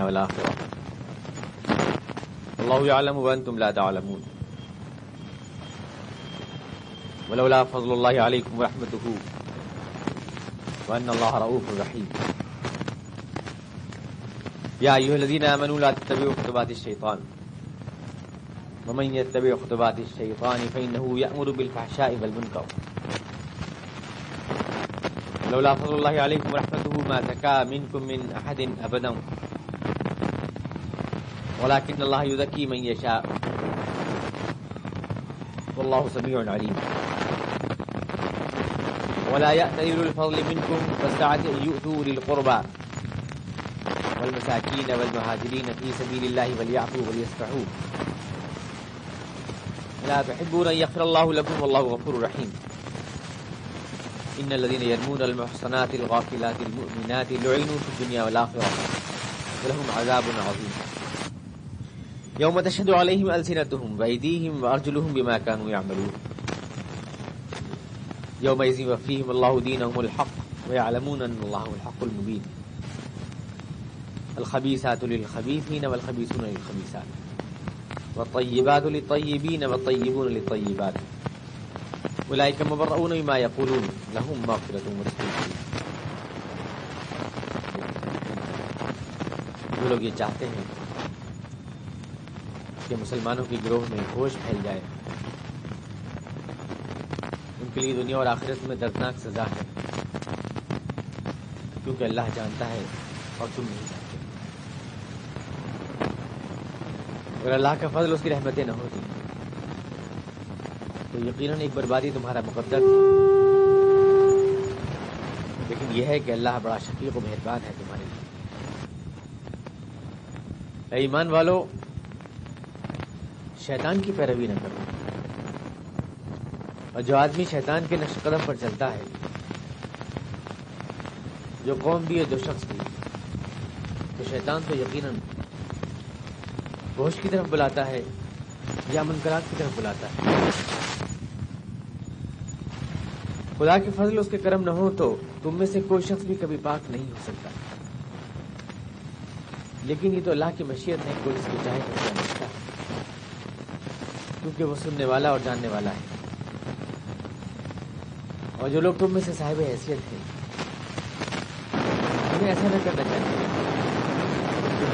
والآخرة. الله يعلم وأنتم لا تعلمون. ولولا فضل الله عليكم ورحمته وأن الله رؤوف رحيم. يا أيها الذين آمنوا لا تتبعوا خطبات الشيطان. ومن يتبع خطبات الشيطان فإنه يأمر بالفحشاء والمنكر. لولا فضل الله عليكم ورحمته ما زكى منكم من أحد أبدا. ولكن الله يزكي من يشاء. والله سميع عليم. ولا يأتذر الفضل منكم فالسعة أن يؤتوا للقربى. والمساكين والمهاجرين في سبيل الله وليعفوا وليصفحوا. لا تحبون أن يغفر الله لكم والله غفور رحيم. إن الذين يرمون المحصنات الغافلات المؤمنات لعنوا في الدنيا والآخرة. ولهم عذاب عظيم. يوم تشهد عليهم ألسنتهم وأيديهم وأرجلهم بما كانوا يعملون يوم يوفيهم الله دينهم الحق ويعلمون أن الله هو الحق المبين الخبيثات للخبيثين والخبيثون للخبيثات والطيبات للطيبين والطيبون للطيبات أولئك مبرؤون بما يقولون لهم مغفرة ورزق كريم جو لوگ یہ چاہتے ہیں کہ مسلمانوں کی گروہ میں ہوش پھیل جائے۔ ان کے لیے دنیا اور آخرت میں دردناک سزا ہے۔ کیونکہ اللہ جانتا ہے اور تم نہیں جانتے۔ اگر اللہ کا فضل اس کی رحمتیں نہ ہوتی، تو یقیناً ایک بربادی تمہارا مقدر۔ تھی لیکن یہ ہے کہ اللہ بڑا شفیق و مہربان ہے تمہارے لیے۔ ایمان والو شیطان کی پیروی نہ کرو۔ اور جو آدمی شیطان کے نقش قدم پر چلتا ہے، جو قوم بھی ہے جو شخص بھی، تو شیطان تو یقیناً گوشت کی طرف بلاتا ہے یا منقرات کی طرف بلاتا ہے۔ خدا کے فضل اس کے کرم نہ ہو تو تم میں سے کوئی شخص بھی کبھی پاک نہیں ہو سکتا۔ لیکن یہ تو اللہ کی مشیت ہے، کوئی اس کو چاہے تو کیونکہ وہ سننے والا اور جاننے والا ہے۔ اور جو لوگ تم میں سے صاحب حیثیت ہیں، انہیں ایسا نہ کرنا چاہیے۔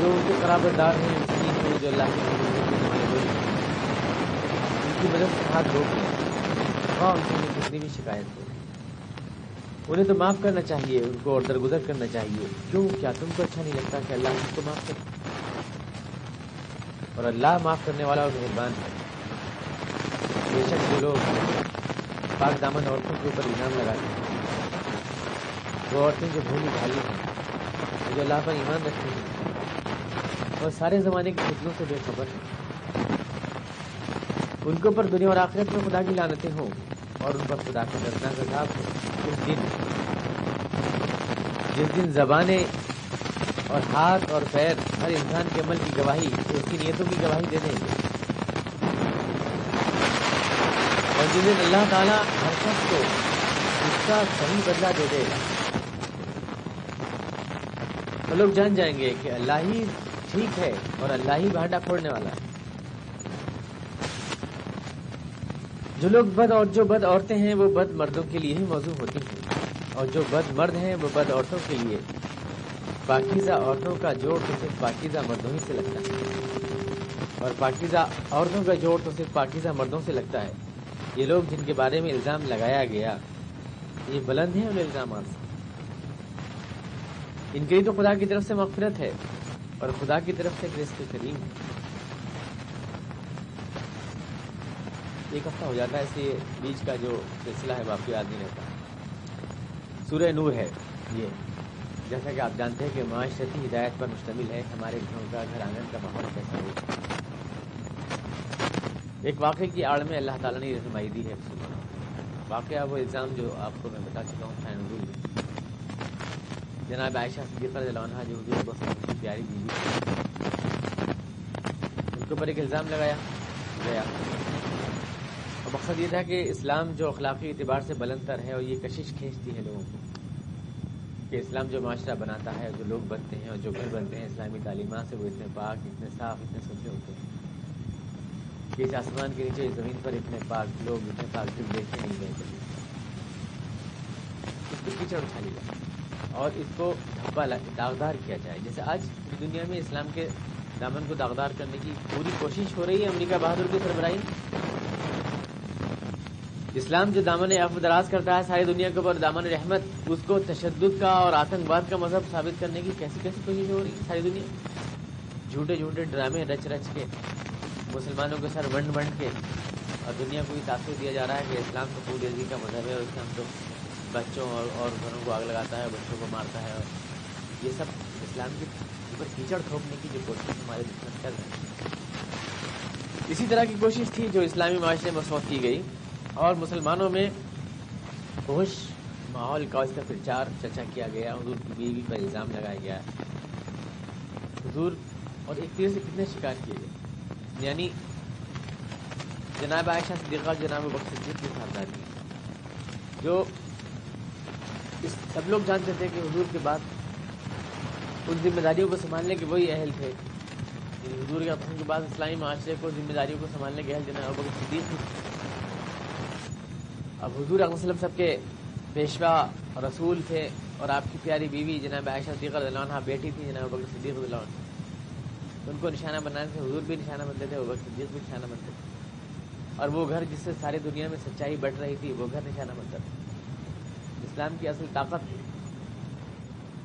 جو ان کے قرابت دار ہیں جو اللہ کی ان کی مدد سے ہاتھ روک لیں ہاں ان سے کتنی بھی شکایت ہو۔ انہیں تو معاف کرنا چاہیے، ان کو اور درگزر کرنا چاہیے۔ کیوں؟ کیا تم کو اچھا نہیں لگتا کہ اللہ ان کو معاف کرے؟ اور اللہ معاف کرنے والا اور مہربان ہے۔ بے شک جو لوگ پاک دامن عورتوں کے اوپر انعام لگاتے ہیں وہ عورتیں جو بھولی بھالی ہیں جو اللہ پر ایمان رکھتے ہیں، اور سارے زمانے کی فتنوں سے بے خبر ہیں۔ ان کے اوپر دنیا اور آخرت میں خدا کی لانتیں ہوں اور ان پر خدا کا دردناک عذاب ہو اس دن، جس دن زبانیں اور ہاتھ اور پیر ہر انسان کے عمل کی گواہی، اس کی نیتوں کی گواہی دے دیں گے اور جس دن اللہ تعالیٰ ہر شخص کو اس کا صحیح بدلہ دے دے۔ گا تو لوگ جان جائیں گے کہ اللہ ہی ٹھیک ہے اور اللہ ہی بھانڈا پھوڑنے والا ہے۔ جو لوگ بد اور جو بد عورتیں ہیں وہ بد مردوں کے لیے ہی موضوع ہوتی ہیں۔ اور جو بد مرد ہیں وہ بد عورتوں کے لیے۔ پاکیزہ عورتوں کا جوڑ تو صرف پاکیزہ مردوں ہی سے لگتا ہے۔ اور پاکیزہ عورتوں کا جوڑ تو صرف پاکیزہ مردوں سے لگتا ہے۔ یہ لوگ جن کے بارے میں الزام لگایا گیا، یہ بلند ہیں ان الزامات؟ سے ان کے لیے تو خدا کی طرف سے مغفرت ہے اور خدا کی طرف سے رزق کریم ہے۔ ایک ہفتہ ہو جاتا ہے، اس لیے بیچ کا جو سلسلہ ہے واقعی یاد نہیں رہتا۔ سورہ نور ہے یہ۔ جیسا کہ آپ جانتے ہیں کہ معاشرتی ہدایت پر مشتمل ہے، ہمارے گھروں کا گھر آنگن کا ماحول کیسا ہو ایک واقعے کی آڑ میں اللہ تعالیٰ نے رہنمائی دی ہے۔ واقعہ وہ الزام جو آپ کو میں بتا چکا ہوں خیر جناب عائشہ صدیقہ عنہ جو حضور کو کی پیاری بیوی ان کے اوپر ایک الزام لگایا، گیا۔ اور مقصد یہ تھا کہ اسلام جو اخلاقی اعتبار سے بلند تر ہے اور یہ کشش کھینچتی ہے لوگوں کو، کہ اسلام جو معاشرہ بناتا ہے، جو لوگ بنتے ہیں اور جو گھر بنتے ہیں، اسلامی تعلیمات سے وہ اتنے پاک، اتنے صاف، اتنے ستھرے ہوتے ہیں۔ کہ اس آسمان کے نیچے زمین پر اتنے پاک لوگ، اتنے پاک دل دیکھنے نہیں گئے۔ کبھی اس کو کیچڑ اچھالی جائے اور اس کو دھبا داغدار کیا جائے۔ جیسے آج دنیا میں اسلام کے دامن کو داغدار کرنے کی پوری کوشش ہو رہی ہے امریکہ بہادر کی سربراہی۔ اسلام جو دامن عفو دراز کرتا ہے، ساری دنیا کے اوپر دامن رحمت، اس کو تشدد کا اور آتنکواد کا مذہب ثابت کرنے کی کیسی کیسی کوشش ہو رہی ہے ساری دنیا؟ جھوٹے جھوٹے ڈرامے رچ رچ کے مسلمانوں کے سر ونڈ ونڈ کے اور دنیا کو یہ تاثر دیا جا رہا ہے کہ اسلام تو پوری عزی کا مذہب ہے اور اسلام تو بچوں اور اور گھروں کو آگ لگاتا ہے بچوں کو مارتا ہے اور یہ سب اسلام کے اوپر کیچڑ تھوپنے کی جو کوشش ہمارے دشمن کر رہے ہیں اسی طرح کی کوشش تھی جو اسلامی معاشرے میں مسوت کی گئی اور مسلمانوں میں خوش ماحول کا اس کا پرچار چرچا کیا گیا، حضور کی بیوی پر الزام لگایا گیا۔ حضور اور ایک طرح سے کتنے شکار کیے گئے۔ یعنی جناب عائشہ صدیقہ جناب وقت صدیق کی خاندانی جو اس سب لوگ جانتے تھے کہ حضور کے بعد ان ذمہ داریوں کو سنبھالنے کے وہی اہل تھے۔ یعنی حضور کے کے بعد اسلامی معاشرے کو ذمہ داریوں کو سنبھالنے کے اہل جناب بکر صدیق تھے۔ اب حضور علیہ وسلم سب کے پیشوا رسول تھے اور آپ کی پیاری بیوی جناب عائشہ صدیق رضی اللہ عنہ بیٹی تھی جناب بکر صدیق رضی اللہ عنہ۔ ان کو نشانہ بنانے سے حضور بھی نشانہ بنتے تھے وہ صدیق بھی نشانہ بنتے تھے۔ اور وہ گھر جس سے ساری دنیا میں سچائی بٹ رہی تھی، وہ گھر نشانہ بنتا تھا۔ اسلام کی اصل طاقت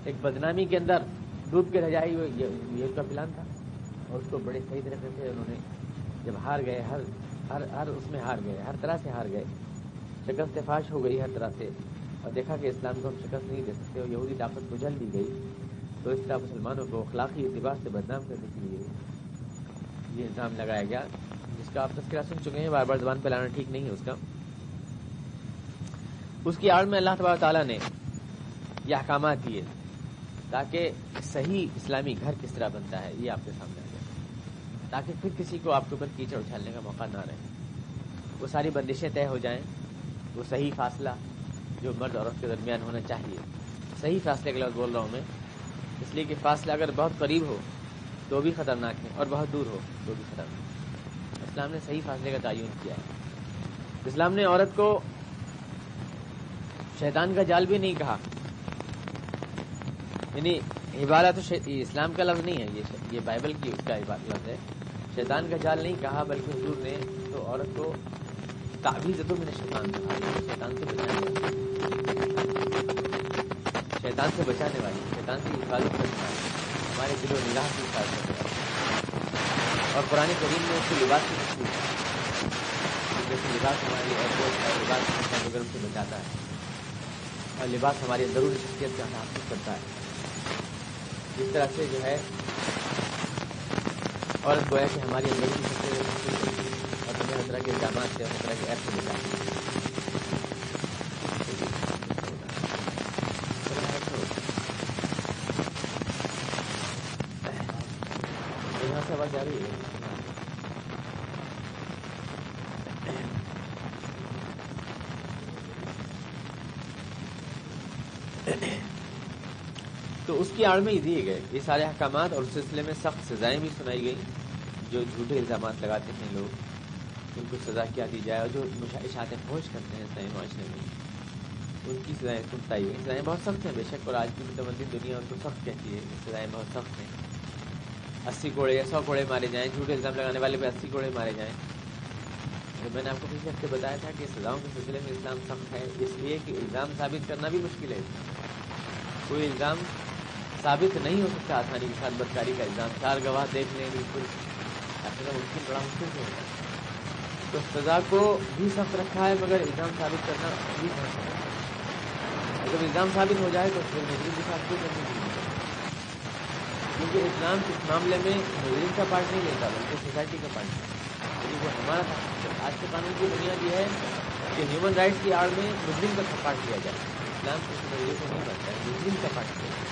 ایک بدنامی کے اندر ڈوب کے رہ جائی یہ اس کا پلان تھا۔ اور اس کو بڑے صحیح طریقے سے انہوں نے جب ہار گئے، ہر ہر ہر اس میں ہار گئے، ہر طرح سے ہار گئے۔ شکست فاش ہو گئی ہر طرح سے۔ اور دیکھا کہ اسلام کو ہم شکست نہیں دے سکتے، اور یہودی طاقت کو جل دی گئی۔ تو اس طرح مسلمانوں کو اخلاقی اعتبار سے بدنام کرنے کے لیے یہ الزام لگایا گیا، جس کا آپ تذکرہ سن چکے ہیں، بار بار زبان پہ لانا ٹھیک نہیں ہے اس کا۔ اس کی آڑ میں اللہ تبار تعالیٰ نے یہ احکامات دیے تاکہ صحیح اسلامی گھر کس طرح بنتا ہے، یہ آپ کے سامنے آ جائے۔ تاکہ پھر کسی کو آپ کے اوپر کیچڑ اچھالنے کا موقع نہ رہے۔ وہ ساری بندشیں طے ہو جائیں، وہ صحیح فاصلہ جو مرد عورت کے درمیان ہونا چاہیے۔ صحیح فاصلے کے لفظ بول رہا ہوں میں۔ لیے کہ فاصلہ اگر بہت قریب ہو تو بھی خطرناک ہے اور بہت دور ہو تو بھی خطرناک اسلام نے صحیح فاصلے کا تعین کیا ہے۔ اسلام نے عورت کو شیطان کا جال بھی نہیں کہا۔ یعنی عبادت تو اسلام کا لفظ نہیں ہے، یہ بائبل کی اس کا لفظ ہے۔ شیطان کا جال نہیں کہا، بلکہ حضور نے تو عورت کو تعویذ تو میں نے شیطان یعنی شیطان سے بچانے شیطان سے بچانے والی، شیطان سے حفاظت کرنے والی، ہمارے دل و نگاہ کی حفاظت کرنے والی۔ اور پرانے کریم میں اس کے لباس کی تشکیل جیسے لباس ہماری ایئرپورٹ کا لباس گرم سے بچاتا ہے۔ اور لباس ہماری ضروری شخصیت کا محسوس کرتا ہے۔ جس طرح سے جو ہے، عورت گویا کہ ہماری اندر کی شخصیت ہر طرح کے الزامات سے ہر طرح کے ایپ سے نکالتے یہاں رہی ہے تو اس کی آڑ میں ہی دیے گئے یہ سارے احکامات اور اس سلسلے میں سخت سزائیں بھی سنائی گئی جو جھوٹے الزامات لگاتے ہیں لوگ، ان کو سزا کیا دی جائے اور جو اشاعتیں پہنچ کرتے ہیں اسلامی معاشرے میں، ان کی سزائیں سنتائی ہوئی سزائیں بہت سخت ہیں بے شک اور آج کی متمدن دنیا ان کو سخت کہتی ہے، سزائیں بہت سخت ہیں۔ اسی کوڑے یا سو کوڑے مارے جائیں جھوٹے الزام لگانے والے پہ اسی کوڑے مارے جائیں۔ میں نے آپ کو پچھلے ہفتے بتایا تھا کہ سزاؤں کے سلسلے میں اسلام سخت ہے، اس لیے کہ الزام ثابت کرنا بھی مشکل ہے۔ کوئی الزام ثابت نہیں ہو سکتا آسانی کے ساتھ بدکاری کا الزام۔ چار گواہ دیکھ لیں، بالکل۔ مشکل بڑا مشکل سے ہوتا ہے۔ تو سزا کو بھی سخت رکھا ہے، مگر الزام ثابت کرنا بھی سخت ہے۔ اگر الزام ثابت ہو جائے تو پھر مجرم کے ساتھ کوئی کیونکہ اسلام اس معاملے میں مجرم کا پارٹ نہیں لیتا، بلکہ سوسائٹی کا پارٹ ہے یعنی وہ ہمارا آج کے قانون کی بنیاد یہ ہے کہ ہیومن رائٹس کی آڑ میں مجرم کا پارٹ لیا جائے۔ اسلام کو نظریے کو نہیں بنتا ہے مجرم کا پارٹ لیا جائے۔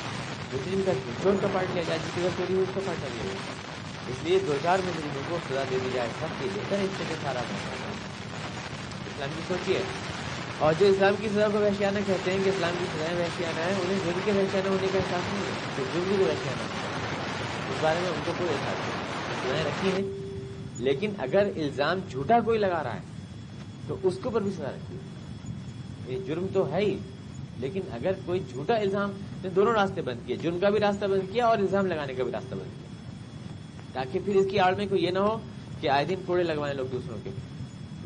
مجرم کا چور کا پارٹ لیا جائے، جس کی وجہ چوری ہوئی اس کا پارٹ لیا جائے۔ اس لیے دو چار مجرموں کو سزا دے دی جائے، سب کی بہتر اس سے سارا اسلام کی سوچیے اور جو اسلام کی سزا کو وحشیانہ کہتے ہیں کہ اسلام کی سزائیں وحشیانہ ہیں، انہیں جرم کے وحشیانہ ہونے کا احساس نہیں ہے۔ تو جرم بھی وحشیانہ اس بارے میں ان کو کوئی احساس نہیں۔ سزائیں رکھی ہیں۔ لیکن اگر الزام جھوٹا کوئی لگا رہا ہے، تو اس کے اوپر بھی سزا رکھی ہے۔ یہ جرم تو ہے ہی۔ لیکن اگر کوئی جھوٹا الزام نے دونوں راستے بند کیے۔ جرم کا بھی راستہ بند کیا اور الزام لگانے کا بھی راستہ بند کیا۔ تاکہ پھر اس کی آڑ میں کوئی یہ نہ ہو کہ آئے دن کوڑے لگوائیں لوگ دوسروں کے۔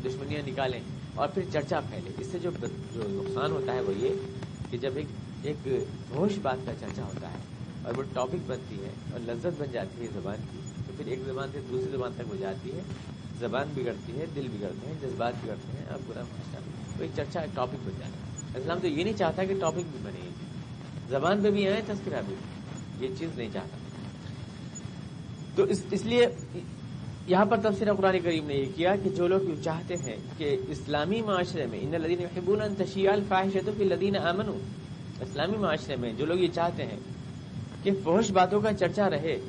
دشمنیاں نکالیں اور پھر چرچا پھیلے۔ اس سے جو جو نقصان ہوتا ہے وہ یہ کہ جب ایک ایک ہوش بات کا چرچا ہوتا ہے اور وہ ٹاپک بنتی ہے اور لذت بن جاتی ہے زبان کی۔ تو پھر ایک زبان سے دوسری زبان تک ہو جاتی ہے۔ زبان بگڑتی ہے، دل بگڑتے ہیں، جذبات بگڑتے ہیں، اور برا معاشرہ تو ایک چرچا ایک ٹاپک بن جاتا ہے اسلام تو یہ نہیں چاہتا کہ ٹاپک بھی بنے۔ زبان پہ بھی آئے تذکرہ بھی۔ یہ چیز نہیں چاہتا۔ تو اس لیے یہاں پر تفصیل قرآن کریم نے یہ کیا کہ جو لوگ چاہتے ہیں کہ اسلامی معاشرے میں ان لدین حبون تشیال فاحشتوں کی لدین امن اسلامی معاشرے میں جو لوگ یہ چاہتے ہیں کہ فوش باتوں کا چرچا رہے۔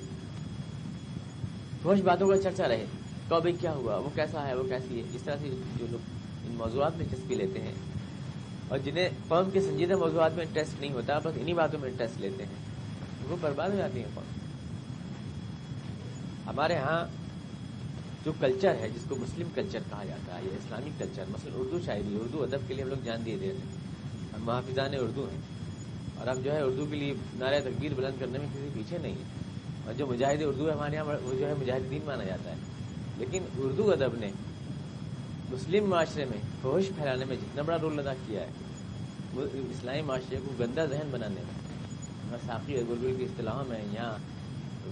فوش باتوں کا چرچا رہے۔ تو بھائی کیا ہوا؟ وہ کیسا ہے؟ وہ کیسی ہے؟ اس طرح سے جو لوگ ان موضوعات میں چسپی لیتے ہیں۔ اور جنہیں قوم کے سنجیدہ موضوعات میں ٹیسٹ نہیں ہوتا، بس انہی باتوں میں ٹیسٹ لیتے ہیں۔ وہ برباد ہو جاتی ہیں قوم ہمارے ہاں جو کلچر ہے، جس کو مسلم کلچر کہا جاتا ہے یا اسلامک کلچر، مثلا اردو شاعری، اردو ادب کے لیے ہم لوگ جان دیے دے رہے ہیں۔ ہم محافظان اردو ہیں۔ اور اب جو ہے اردو کے لیے نعرہ تقبیر بلند کرنے میں کسی پیچھے نہیں ہے اور جو مجاہد اردو ہے، ہمارے یہاں وہ جو ہے مجاہدین مانا جاتا ہے۔ لیکن اردو ادب نے مسلم معاشرے میں فوش پھیلانے میں جتنا بڑا رول ادا کیا ہے، وہ اسلامی معاشرے کو گندا ذہن بنانے میں۔ ساقی گلگل کی اصطلاحوں میں، یہاں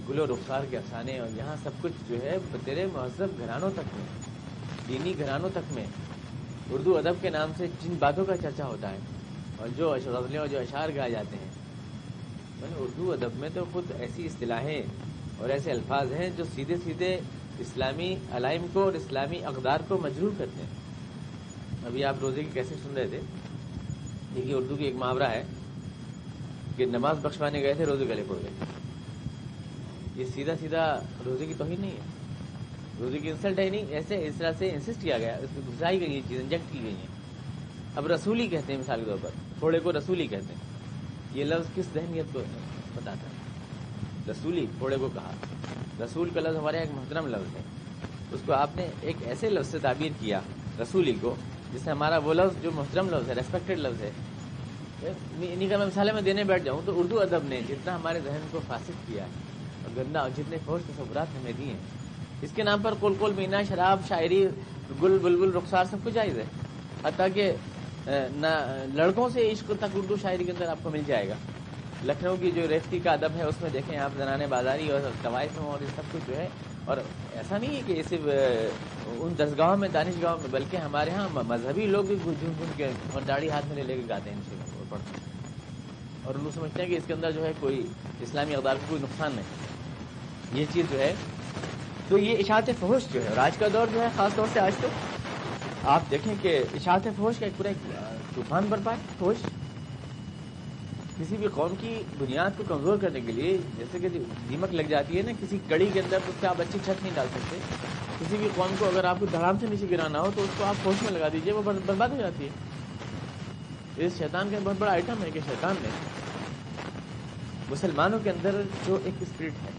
گل و رخسار کے افسانے اور یہاں سب کچھ جو ہے تیرے مہذب گھرانوں تک میں، دینی گھرانوں تک میں اردو ادب کے نام سے جن باتوں کا چرچا ہوتا ہے اور جو غزلیں اور جو اشعار گائے جاتے ہیں۔ اردو ادب میں تو خود ایسی اصطلاحیں اور ایسے الفاظ ہیں جو سیدھے سیدھے اسلامی علائم کو اور اسلامی اقدار کو مجرور کرتے ہیں۔ ابھی آپ روزے کی کیسے سن رہے تھے؟ دیکھیے اردو کی ایک محاورہ ہے کہ نماز بخشوانے گئے تھے، روزے گلے پڑ گئے۔ یہ سیدھا سیدھا روزے کی توہین نہیں ہے۔ روزے کی انسلٹ ہے نہیں، ایسے اس طرح سے انسسٹ کیا گیا، اس میں گھسائی گئی چیز انجیکٹ کی گئی ہیں۔ اب رسولی کہتے ہیں مثال کے طور پر۔ تھوڑے کو رسولی کہتے ہیں۔ یہ لفظ کس ذہنیت کو بتاتا ہے؟ رسولی تھوڑے کو کہا۔ رسول کا لفظ ہمارے ایک محترم لفظ ہے۔ اس کو آپ نے ایک ایسے لفظ سے تعبیر کیا، رسولی کو، جس سے ہمارا وہ لفظ جو محترم لفظ ہے ریسپیکٹڈ لفظ ہے۔ انہیں کا میں مثالیں میں دینے بیٹھ جاؤں تو اردو ادب نے جتنا ہمارے ذہن کو فاسد کیا ہے گندا اور جتنے فوج تصورات ہمیں دیے ہیں، اس کے نام پر کول کول مینا، شراب، شاعری، گل، بلبل، رخسار سب کچھ جائز ہے۔ حتیٰ کہ نہ، لڑکوں سے عشق تک اردو شاعری کے اندر آپ کو مل جائے گا۔ لکھنؤ کی جو ریفتی کا ادب ہے، اس میں دیکھیں آپ زنانے بازاری اور قواعد اور یہ سب کچھ جو ہے، اور ایسا نہیں ہے کہ صرف ان دسگاہوں میں، دانش گاہوں میں، بلکہ ہمارے ہاں مذہبی لوگ بھی جھوم جھوم کے اور داڑھی ہاتھ میں لے لے کے گاتے ہیں ان سے پڑھتے ہیں۔ اور لوگ سمجھتے ہیں کہ اس کے اندر جو ہے کوئی اسلامی اقدار کو کوئی نقصان نہیں۔ یہ چیز جو ہے، تو یہ اشاعت فحوش جو ہے، اور آج کا دور جو ہے، خاص طور سے آج تو آپ دیکھیں کہ اشاعت فحوش کا ایک پورا طوفان برپا ہے فحوش کسی بھی قوم کی بنیاد کو کمزور کرنے کے لیے، جیسے کہ دیمک لگ جاتی ہے نا، کسی کڑی کے اندر اس سے آپ اچھی چھت نہیں ڈال سکتے۔ کسی بھی قوم کو اگر آپ کو دھڑام سے نیچے گرانا ہو، تو اس کو آپ فوش میں لگا دیجیے وہ برباد ہو جاتی ہے۔ اس شیطان کا بہت بڑا آئٹم ہے کہ شیطان نے مسلمانوں کے اندر جو ایک اسپرٹ ہے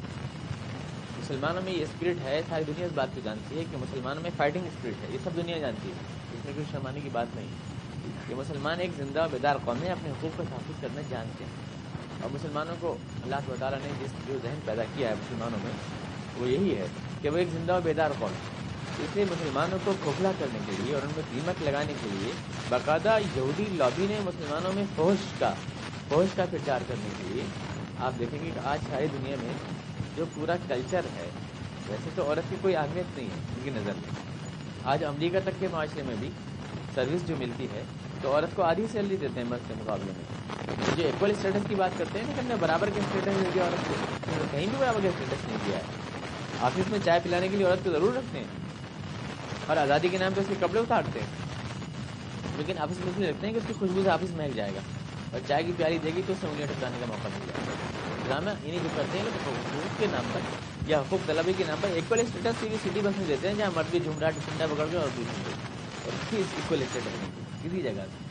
مسلمانوں میں یہ اسپرٹ ہے، ساری دنیا اس بات کو جانتی ہے کہ مسلمانوں میں فائٹنگ اسپرٹ ہے، یہ سب دنیا جانتی ہے۔ اس میں کوئی شرمانے کی بات نہیں۔ یہ مسلمان ایک زندہ و بیدار قوم ہے اپنے حقوق کو تحفظ کرنا جانتے ہیں۔ اور مسلمانوں کو اللہ تعالیٰ نے جس جو ذہن پیدا کیا ہے مسلمانوں میں، وہ یہی ہے کہ وہ ایک زندہ و بیدار قوم ہے اس لیے مسلمانوں کو کھوکھلا کرنے کے لیے اور ان میں قیمت لگانے کے لیے باقاعدہ یہودی لابی نے مسلمانوں میں فوج کا فوج کا پرچار کرنے کے لیے۔ آپ دیکھیں گے کہ آج ساری دنیا میں جو پورا کلچر ہے، ویسے تو عورت کی کوئی اہمیت نہیں ہے، ان کی نظر میں۔ آج امریکہ تک کے معاشرے میں بھی سروس جو ملتی ہے، تو عورت کو آدھی سیلری دیتے ہیں مرد کے مقابلے میں۔ جو ایکول اسٹیٹس کی بات کرتے ہیں لیکن برابر کے اسٹیٹس دے دیا عورت کو کہیں بھی برابر کا اسٹیٹس نہیں دیا ہے۔ آفس میں چائے پلانے کے لیے عورت کو ضرور رکھتے ہیں، اور آزادی کے نام پہ اس کے کپڑے اتارتے ہیں۔ لیکن آفس میں اس لیے رکھتے ہیں کہ اس کی خوشبو سے آفس مہک جائے گا، اور چائے کی پیاری دے گی تو اس سے انگلیاں ٹکانے کا موقع مل جائے گا۔ ڈرامہ انہیں جو کرتے ہیں حقوق کے نام پر یا حقوق طلبی کے نام پر ایکول اسٹیٹس کی سٹی بس میں دیتے ہیں جہاں مرد بھی جھمڑا ٹھنڈا پکڑ کے اور دوسری اور اکول اسٹیٹس کسی جگہ سے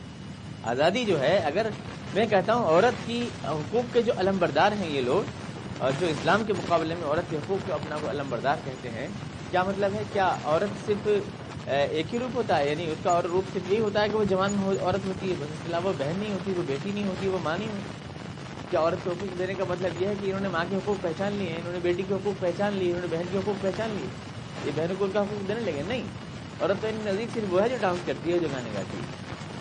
آزادی جو ہے اگر میں کہتا ہوں عورت کی حقوق کے جو علم بردار ہیں یہ لوگ اور جو اسلام کے مقابلے میں عورت کے حقوق کو اپنا کو علم بردار کہتے ہیں کیا مطلب ہے کیا عورت صرف ایک ہی روپ ہوتا ہے یعنی اس کا اور روپ صرف یہی ہوتا ہے کہ وہ جوان عورت ہوتی ہے بس اس کے علاوہ وہ بہن نہیں ہوتی وہ بیٹی نہیں ہوتی وہ ماں نہیں ہوتی کیا عورت کے حقوق دینے کا مطلب یہ ہے کہ انہوں نے ماں کے حقوق پہچان لیے انہوں نے بیٹی کے حقوق پہچان لیے، انہوں نے بہن کے حقوق پہچان لیے۔ یہ بہنوں کو ان کا حقوق دینے لگے؟ نہیں۔ عورت تو ان نزدیک صرف وہ ہے جو ڈانس کرتی ہے، جو گانے گاتی ہے۔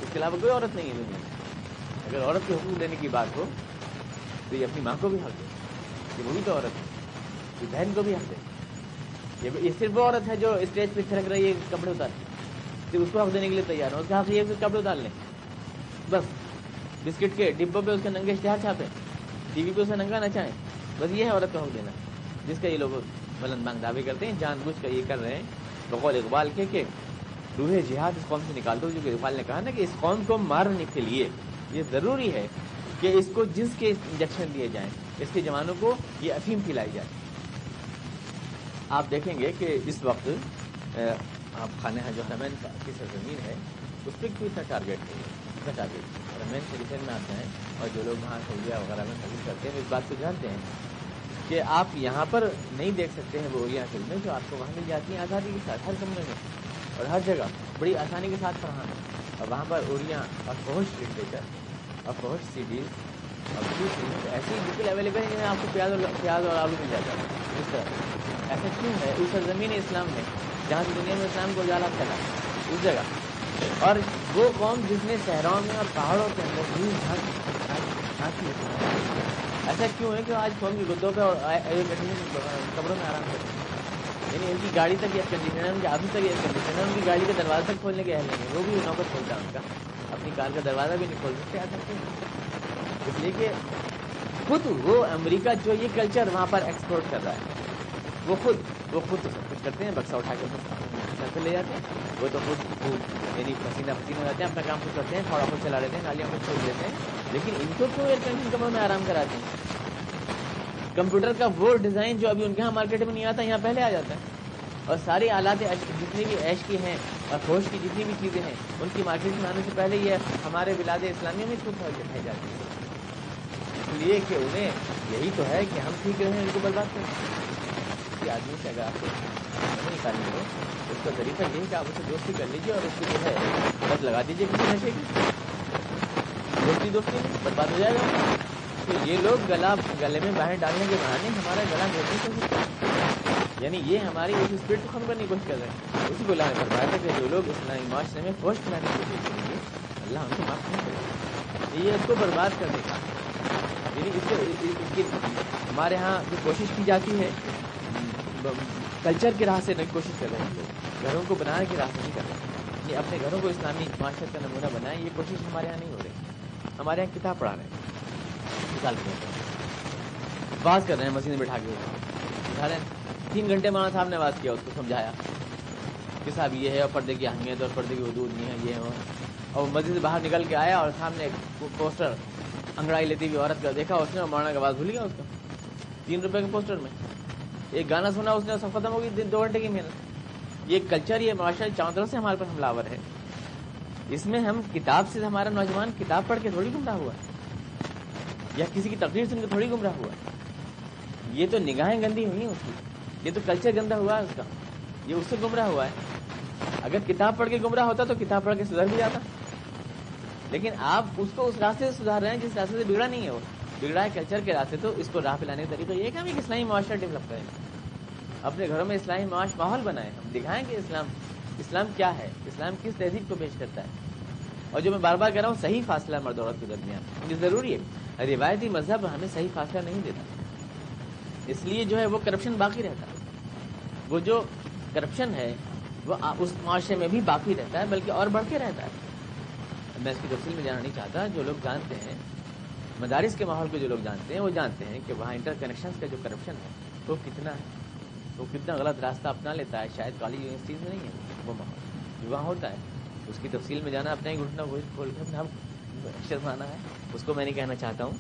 اس کے علاوہ کوئی عورت نہیں ہے دنیا میں۔ اگر عورت کے حقوق دینے کی بات ہو، تو یہ اپنی ماں کو بھی حق دے۔ یہ وہ بھی تو عورت ہے۔ یہ بہن کو بھی حق دے۔ یہ صرف وہ عورت ہے جو اسٹیج پہ تھرک رہی ہے، کپڑے اتار صرف اس کو حق دینے کے لیے تیار ہو اس کا حق یہ کپڑے اتار لیں۔ بس۔ بسکٹ کے ڈبوں پہ اس کے ننگے اشتہار چھاپے، ٹی وی پہ اسے ننگا نہ چاہیں بس یہ ہے عورت کا حق دینا، جس کا یہ لوگ بلند مانگ دعوے کرتے ہیں، جان بوجھ کر یہ کر رہے ہیں، بقول اقبال کے کہ روح جہاد اس قوم سے نکال دو جو کہ اقبال نے کہا نا کہ اس قوم کو مارنے کے لیے یہ ضروری ہے کہ اس کو جنس کے انجیکشن دیے جائیں، اس کے جوانوں کو یہ افیم پلائی جائے۔ آپ دیکھیں گے کہ اس وقت آپ خانہ جو رمین کی سرزمین ہے، اس پہ کوئی اتنا ٹارگیٹ نہیں ہے اتنا ٹارگیٹ رمین سے ریسن میں آتے ہیں اور جو لوگ وہاں سعودیہ وغیرہ میں سروس کرتے ہیں اس بات کو جانتے ہیں کہ آپ یہاں پر نہیں دیکھ سکتے ہیں وہ فلمیں جو آپ کو وہاں مل جاتی ہیں آزادی کے ساتھ، ہر کمرے میں اور ہر جگہ، بڑی آسانی کے ساتھ پڑھانا اور وہاں پر اڑیاں اور فوج لٹریچر اور فوج سی ڈیز اور ایسی بالکل اویلیبل ہے جنہیں آپ کو پیاز اور پیاز اور آلو مل جاتا ہے۔ اس طرح۔ ایسا کیوں ہے؟ اس سرزمین اسلام میں، جہاں سے دنیا میں اسلام کو اجالا پھیلا، اس جگہ۔ اور وہ قوم جس نے شہروں میں اور پہاڑوں کے اندر بھی ایسا کیوں ہے کہ آج فون کی گدوں پہ اور کمروں میں آرام کرتے ہیں؟ یعنی ان کی گاڑی تک ایئر کنڈیشن ہے ان کے آفس تک ایئر کنڈیشن ہے ان کی گاڑی کا دروازہ تک کھولنے کے اہل نہیں ہے وہ بھی نوبت کھولتا ہے ان کا۔ اپنی کار کا دروازہ بھی نہیں کھول سکتے آ سکتے اس لیے کہ خود وہ امریکہ جو یہ کلچر وہاں پر ایکسپورٹ کر رہا ہے، وہ خود وہ خود سب کچھ کرتے ہیں، بکسا اٹھا کے۔ لے جاتے ہیں وہ تو خود خود یعنی پسینہ پسینہ رہتے ہیں اپنا کام خود کرتے ہیں تھوڑا خود چلا لیتے ہیں گالیاں خود چھوڑ دیتے ہیں لیکن ان کو کیوں ایئر کنڈیشن کمروں میں آرام کراتے ہیں کمپیوٹر کا وہ ڈیزائن جو ابھی ان کے یہاں مارکیٹ میں نہیں آتا یہاں پہلے آ جاتا ہے اور ساری آلات جتنی بھی ایش کی ہیں اور خوش کی جتنی بھی چیزیں ہیں ان کی مارکیٹ میں آنے سے پہلے یہ ہمارے ولاد اسلامیہ میں خود دکھائی جاتی ہے اس لیے کہ انہیں یہی تو ہے کہ ہم ٹھیک رہیں ان کو برباد کریں آدمی سے اگر آپ کو نہیں نکالنی اس کا طریقہ یہ ہے کہ آپ اسے دوستی کر لیجیے اور اس کو جو ہے بس لگا دیجیے کسی نشے کی دوستی دوستی برباد ہو جائے گا تو یہ لوگ گلا گلے میں باہر ڈالنے کے بہانے ہمارا گلا گھوٹنے سے یعنی یہ ہماری اس اسپیڈ کو ختم کرنے کی کوشش کر رہے ہیں اسی کو لانے پر بات ہے کہ جو لوگ اسلامی معاشرے میں فوج کھلانے کی کوشش کریں گے اللہ ہم کو معاف نہیں کرے یہ اس کو برباد کرنے کا یعنی اس کو ہمارے ہاں جو کوشش کی جاتی ہے کلچر کی راہ سے کوشش کر رہے ہیں لوگ۔ گھروں کو بنانے کی راہ سے نہیں کر رہے ہیں۔ یہ اپنے گھروں کو اسلامی معاشرت کا نمونہ بنائیں، یہ کوشش ہمارے یہاں نہیں ہو رہی۔ ہمارے یہاں کتاب پڑھا رہے ہیں۔ مثال کے بات کر رہے ہیں، مسجد میں بٹھا کے۔ بٹھا رہے ہیں، تین گھنٹے مولانا صاحب نے بات کیا، اس کو سمجھایا۔ کہ صاحب یہ ہے اور پردے کی اہمیت اور پردے کی حدود نہیں ہے یہ ہے اور مسجد سے باہر نکل کے آیا اور سامنے پوسٹر انگڑائی لیتی ہوئی عورت کا دیکھا، اس نے مولانا کا بات بھول گیا اس کا تین روپے کے پوسٹر میں۔ ایک گانا سنا اس نے سب ختم ہو گئی دو گھنٹے کی محنت۔ یہ کلچر، یہ معاشرہ چاروں سے ہمارے پر حملہ ہے۔ اس میں ہم کتاب سے ہمارا نوجوان کتاب پڑھ کے تھوڑی گمراہ ہوا ہے۔ یا کسی کی تقریر سن کے تھوڑی گمراہ ہوا ہے۔ یہ تو نگاہیں گندی ہوئی اس کی۔ یہ تو کلچر گندا ہوا ہے اس کا۔ یہ اس سے گمراہ ہوا ہے۔ اگر کتاب پڑھ کے گمراہ ہوتا تو کتاب پڑھ کے سدھر بھی جاتا۔ لیکن آپ اس کو اس راستے سے سدھار رہے ہیں جس راستے سے بگڑا نہیں ہے وہ۔ بگڑا ہے کلچر کے راستے تو اس کو راہ پلانے کا طریقہ یہ کہ ہم ایک اسلامی معاشرہ ڈیولپ کریں۔ اپنے گھروں میں اسلامی معاش ماحول بنائیں۔ ہم دکھائیں کہ اسلام اسلام کیا ہے؟ اسلام کس تہذیب کو پیش کرتا ہے؟ اور جو میں بار بار کہہ رہا ہوں، صحیح فاصلہ مرد عورت کے درمیان۔ یہ ضروری ہے۔ روایتی مذہب ہمیں صحیح فاصلہ نہیں دیتا۔ اس لیے جو ہے وہ کرپشن باقی رہتا۔ ہے وہ جو کرپشن ہے، وہ اس معاشرے میں بھی باقی رہتا ہے، بلکہ اور بڑھ کے رہتا ہے۔ میں اس کی تفصیل میں جانا نہیں چاہتا۔ جو لوگ جانتے ہیں مدارس کے ماحول کو جو لوگ جانتے ہیں، وہ جانتے ہیں کہ وہاں انٹر کنیکشن کا جو کرپشن ہے، وہ کتنا ہے۔ وہ کتنا غلط راستہ اپنا لیتا ہے، شاید کالج یونیورسٹیز میں نہیں ہے، وہ ماحول۔ جو وہاں ہوتا ہے، اس کی تفصیل میں جانا، اپنا ہی گھٹنا کھول کے اپنا شرف آنا ہے۔ اس کو میں نہیں کہنا چاہتا ہوں۔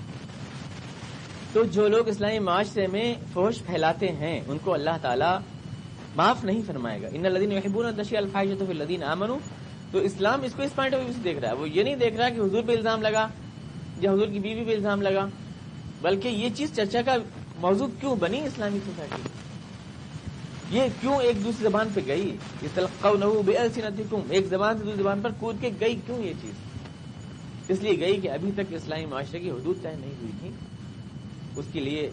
تو جو لوگ اسلامی معاشرے میں فوش پھیلاتے ہیں، ان کو اللہ تعالیٰ معاف نہیں فرمائے گا۔ ان لدین محبون الدشی الفاظ تو لدین تو اسلام اس کو اس پوائنٹ آف ویو سے دیکھ رہا ہے۔ وہ یہ نہیں دیکھ رہا کہ حضور پہ الزام لگا۔ یا حضور کی بیوی پہ الزام لگا، بلکہ یہ چیز چرچا کا موضوع کیوں بنی اسلامی سوسائٹی؟ یہ کیوں ایک دوسری زبان پہ گئی؟ یہ تلقو نو بے ایک زبان سے دوسری زبان پر کود کے گئی کیوں یہ چیز؟ اس لیے گئی کہ ابھی تک اسلامی معاشرے کی حدود طے نہیں ہوئی تھی اس کے لیے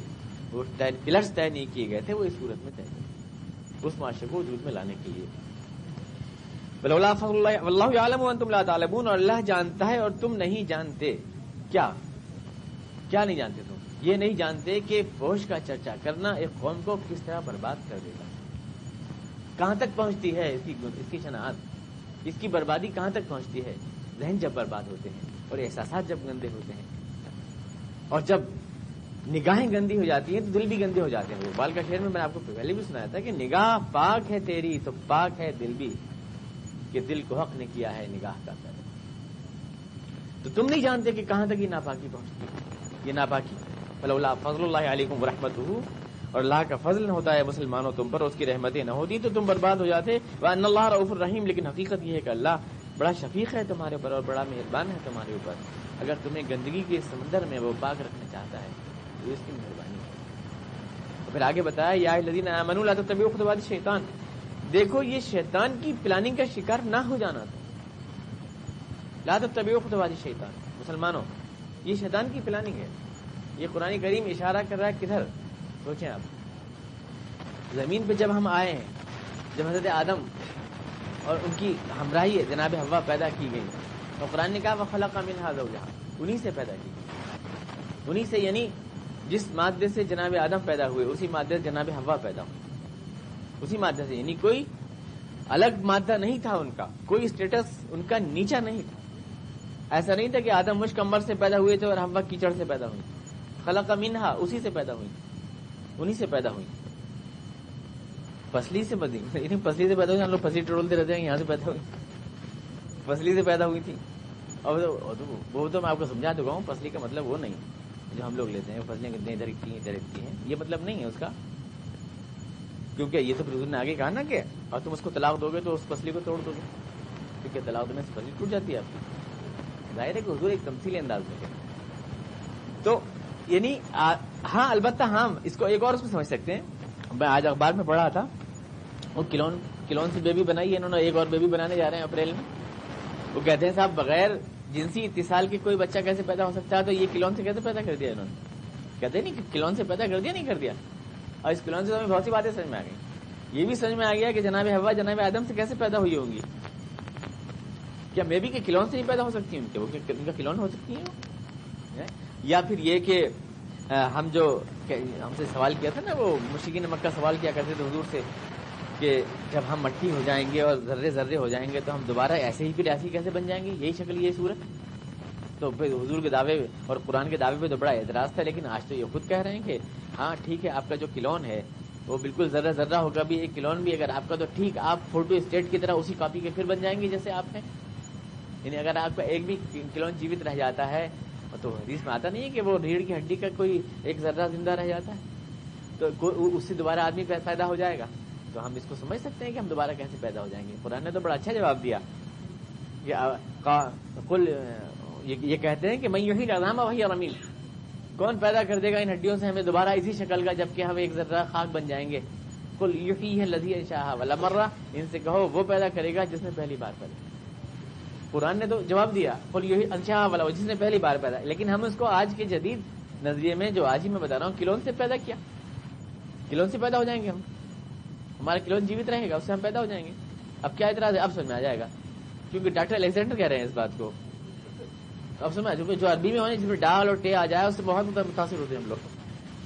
وہ پلرس طے نہیں کیے گئے تھے، وہ اس صورت میں طے اس معاشرے کو وجود میں لانے کے لیے۔ اللہ عالم تم لا تعلمون، اور اللہ جانتا ہے اور تم نہیں جانتے۔ کیا؟ کیا نہیں جانتے تم؟ یہ نہیں جانتے کہ فوج کا چرچا کرنا ایک قوم کو کس طرح برباد کر دے گا۔ کہاں تک پہنچتی ہے اس کی اس کی شناخت؟ اس کی بربادی کہاں تک پہنچتی ہے؟ ذہن جب برباد ہوتے ہیں اور احساسات جب گندے ہوتے ہیں۔ اور جب نگاہیں گندی ہو جاتی ہیں تو دل بھی گندے ہو جاتے ہیں۔ بال کا شہر میں میں نے آپ کو پہلے بھی سنایا تھا کہ نگاہ پاک ہے تیری تو پاک ہے دل بھی، کہ دل کو حق نے کیا ہے نگاہ کا پیدا تو تم نہیں جانتے کہ کہاں تک یہ ناپاکی پہنچتی یہ ناپاکی؟ فلولہ فضل اللہ علیکم ورحمت اور اللہ کا فضل ہوتا ہے مسلمانوں تم پر، اس کی رحمتیں نہ ہوتی تو تم برباد ہو جاتے۔ وہ اللہ رعف الرحیم لیکن حقیقت یہ ہے کہ اللہ بڑا شفیق ہے تمہارے اوپر اور بڑا مہربان ہے تمہارے اوپر۔ اگر تمہیں گندگی کے سمندر میں وہ پاک رکھنا چاہتا ہے، تو اس کی مہربانی ہے۔ پھر آگے بتایا، یا لدین امن اللہ طبی شیطان دیکھو، یہ شیطان کی پلاننگ کا شکار نہ ہو جانا تھا۔ لاد طبی خدواد شیطان۔ مسلمانوں یہ شیطان کی پلاننگ ہے۔ یہ قرآن کریم اشارہ کر رہا ہے کدھر؟ سوچیں آپ۔ زمین پہ جب ہم آئے ہیں، جب حضرت آدم اور ان کی ہمراہی ہے جناب ہوا پیدا کی گئی، تو قرآن نے کہا وہ خلا کا منہا جہاں انہیں سے پیدا کی۔ انہیں سے یعنی جس مادے سے جناب آدم پیدا ہوئے، اسی مادے سے جناب ہوا پیدا ہوئی اسی مادے سے یعنی کوئی الگ مادہ نہیں تھا ان کا، کوئی اسٹیٹس ان کا نیچا نہیں تھا۔ ایسا نہیں تھا کہ آدم مشک سے پیدا ہوئے تھے اور ہوا کیچڑ سے پیدا ہوئی خلا منہا، اسی سے پیدا ہوئی۔ انہیں سے پیدا ہوئی۔ پسلی سے بدی پسلی سے پیدا ہوئی۔ ہم لوگ پسلی ٹرولتے رہتے ہیں یہاں سے پیدا ہوئی۔ پسلی سے پیدا ہوئی تھی۔ اور وہ تو میں آپ کو سمجھا چکا ہوں، پسلی کا مطلب وہ نہیں۔ جو ہم لوگ لیتے ہیں فصلیں کتنے ادھر کی ادھر کی ہیں۔ یہ مطلب نہیں ہے اس کا۔ کیونکہ یہ تو حضور نے آگے کہا نا کہ اور تم اس کو طلاق دو گے تو اس پسلی کو توڑ دو گے۔ کیونکہ طلاق دینے سے پسلی ٹوٹ جاتی ہے آپ کی۔ ظاہر ہے کہ حضور ایک تمثیلی انداز میں تو یعنی ہاں البتہ ہاں اس کو ایک اور اس میں سمجھ سکتے ہیں۔ میں آج اخبار میں پڑھا تھا۔ وہ کلون کلون سے بیبی بنائی ہے، انہوں نے ایک اور بیبی بنانے جا رہے ہیں اپریل میں۔ وہ کہتے ہیں، صاحب، بغیر جنسی اتصال کی کوئی بچہ کیسے پیدا ہو سکتا ہے؟ تو یہ کلون سے کیسے پیدا کر دیا انہوں نے؟ کہتے نہیں، کہ کلون سے پیدا کر دیا، نہیں کر دیا۔ اور اس کلون سے تو ہمیں بہت سی باتیں سمجھ میں آ گئی یہ بھی سمجھ میں آ گیا کہ جناب ہوا جناب آدم سے کیسے پیدا ہوئی ہوں گی کیا میں بھی کہ کلون سے نہیں پیدا ہو سکتی ہوں؟ ان کا کلون ہو سکتی ہیں؟ یا پھر یہ کہ ہم جو ہم سے سوال کیا تھا نا، وہ مشکین مکہ سوال کیا کرتے تھے حضور سے کہ جب ہم مٹی ہو جائیں گے اور ذرے ذرے ہو جائیں گے تو ہم دوبارہ ایسے ہی پھر ایسی کیسے بن جائیں گے؟ یہی شکل یہ صورت۔ تو پھر حضور کے دعوے اور قرآن کے دعوے پہ تو بڑا اعتراض تھا، لیکن آج تو یہ خود کہہ رہے ہیں کہ ہاں ٹھیک ہے، آپ کا جو کلون ہے، وہ بالکل ذرہ ذرہ ہوگا بھی، ایک کلون بھی، اگر آپ کا تو ٹھیک، آپ فوٹو اسٹیٹ کی طرح اسی کاپی کے پھر بن جائیں گے جیسے آپ ہیں۔ یعنی اگر آپ کا ایک بھی کلون جیوت رہ جاتا ہے، تو حدیث میں آتا نہیں ہے کہ وہ ریڑھ کی ہڈی کا کوئی ایک ذرہ زندہ رہ جاتا ہے؟ تو اس سے دوبارہ آدمی پیدا ہو جائے گا۔ تو ہم اس کو سمجھ سکتے ہیں کہ ہم دوبارہ کیسے پیدا ہو جائیں گے۔ قرآن نے تو بڑا اچھا جواب دیا۔ کل یہ کہتے ہیں کہ میں یہی لگام وہی رمیل کون پیدا کر دے گا ان ہڈیوں سے؟ ہمیں دوبارہ اسی شکل کا جبکہ ہم ایک ذرہ خاک بن جائیں گے۔ کل یہی ہے لذیذ شاہ والا مرہ ان سے کہو وہ پیدا کرے گا جس نے پہلی بار پیدا قرآن نے تو جواب دیا کل یہی والا جس نے پہلی بار پیدا، لیکن ہم اس کو آج کے جدید نظریے میں جو آج ہی میں بتا رہا ہوں، کلون سے پیدا کیا؟ کلون سے پیدا ہو جائیں گے ہم؟ ہمارا کلون جیوت رہے گا، اس سے ہم پیدا ہو جائیں گے۔ اب کیا اعتراض ہے؟ اب سمجھ میں آ جائے گا۔ کیونکہ ڈاکٹر الیگزینڈر کہہ رہے ہیں اس بات کو۔ اب سمجھ کیونکہ جو عربی میں ہونے، جس میں ڈال اور ٹے آ جائے، اس سے بہت متاثر ہوتے ہیں ہم لوگ۔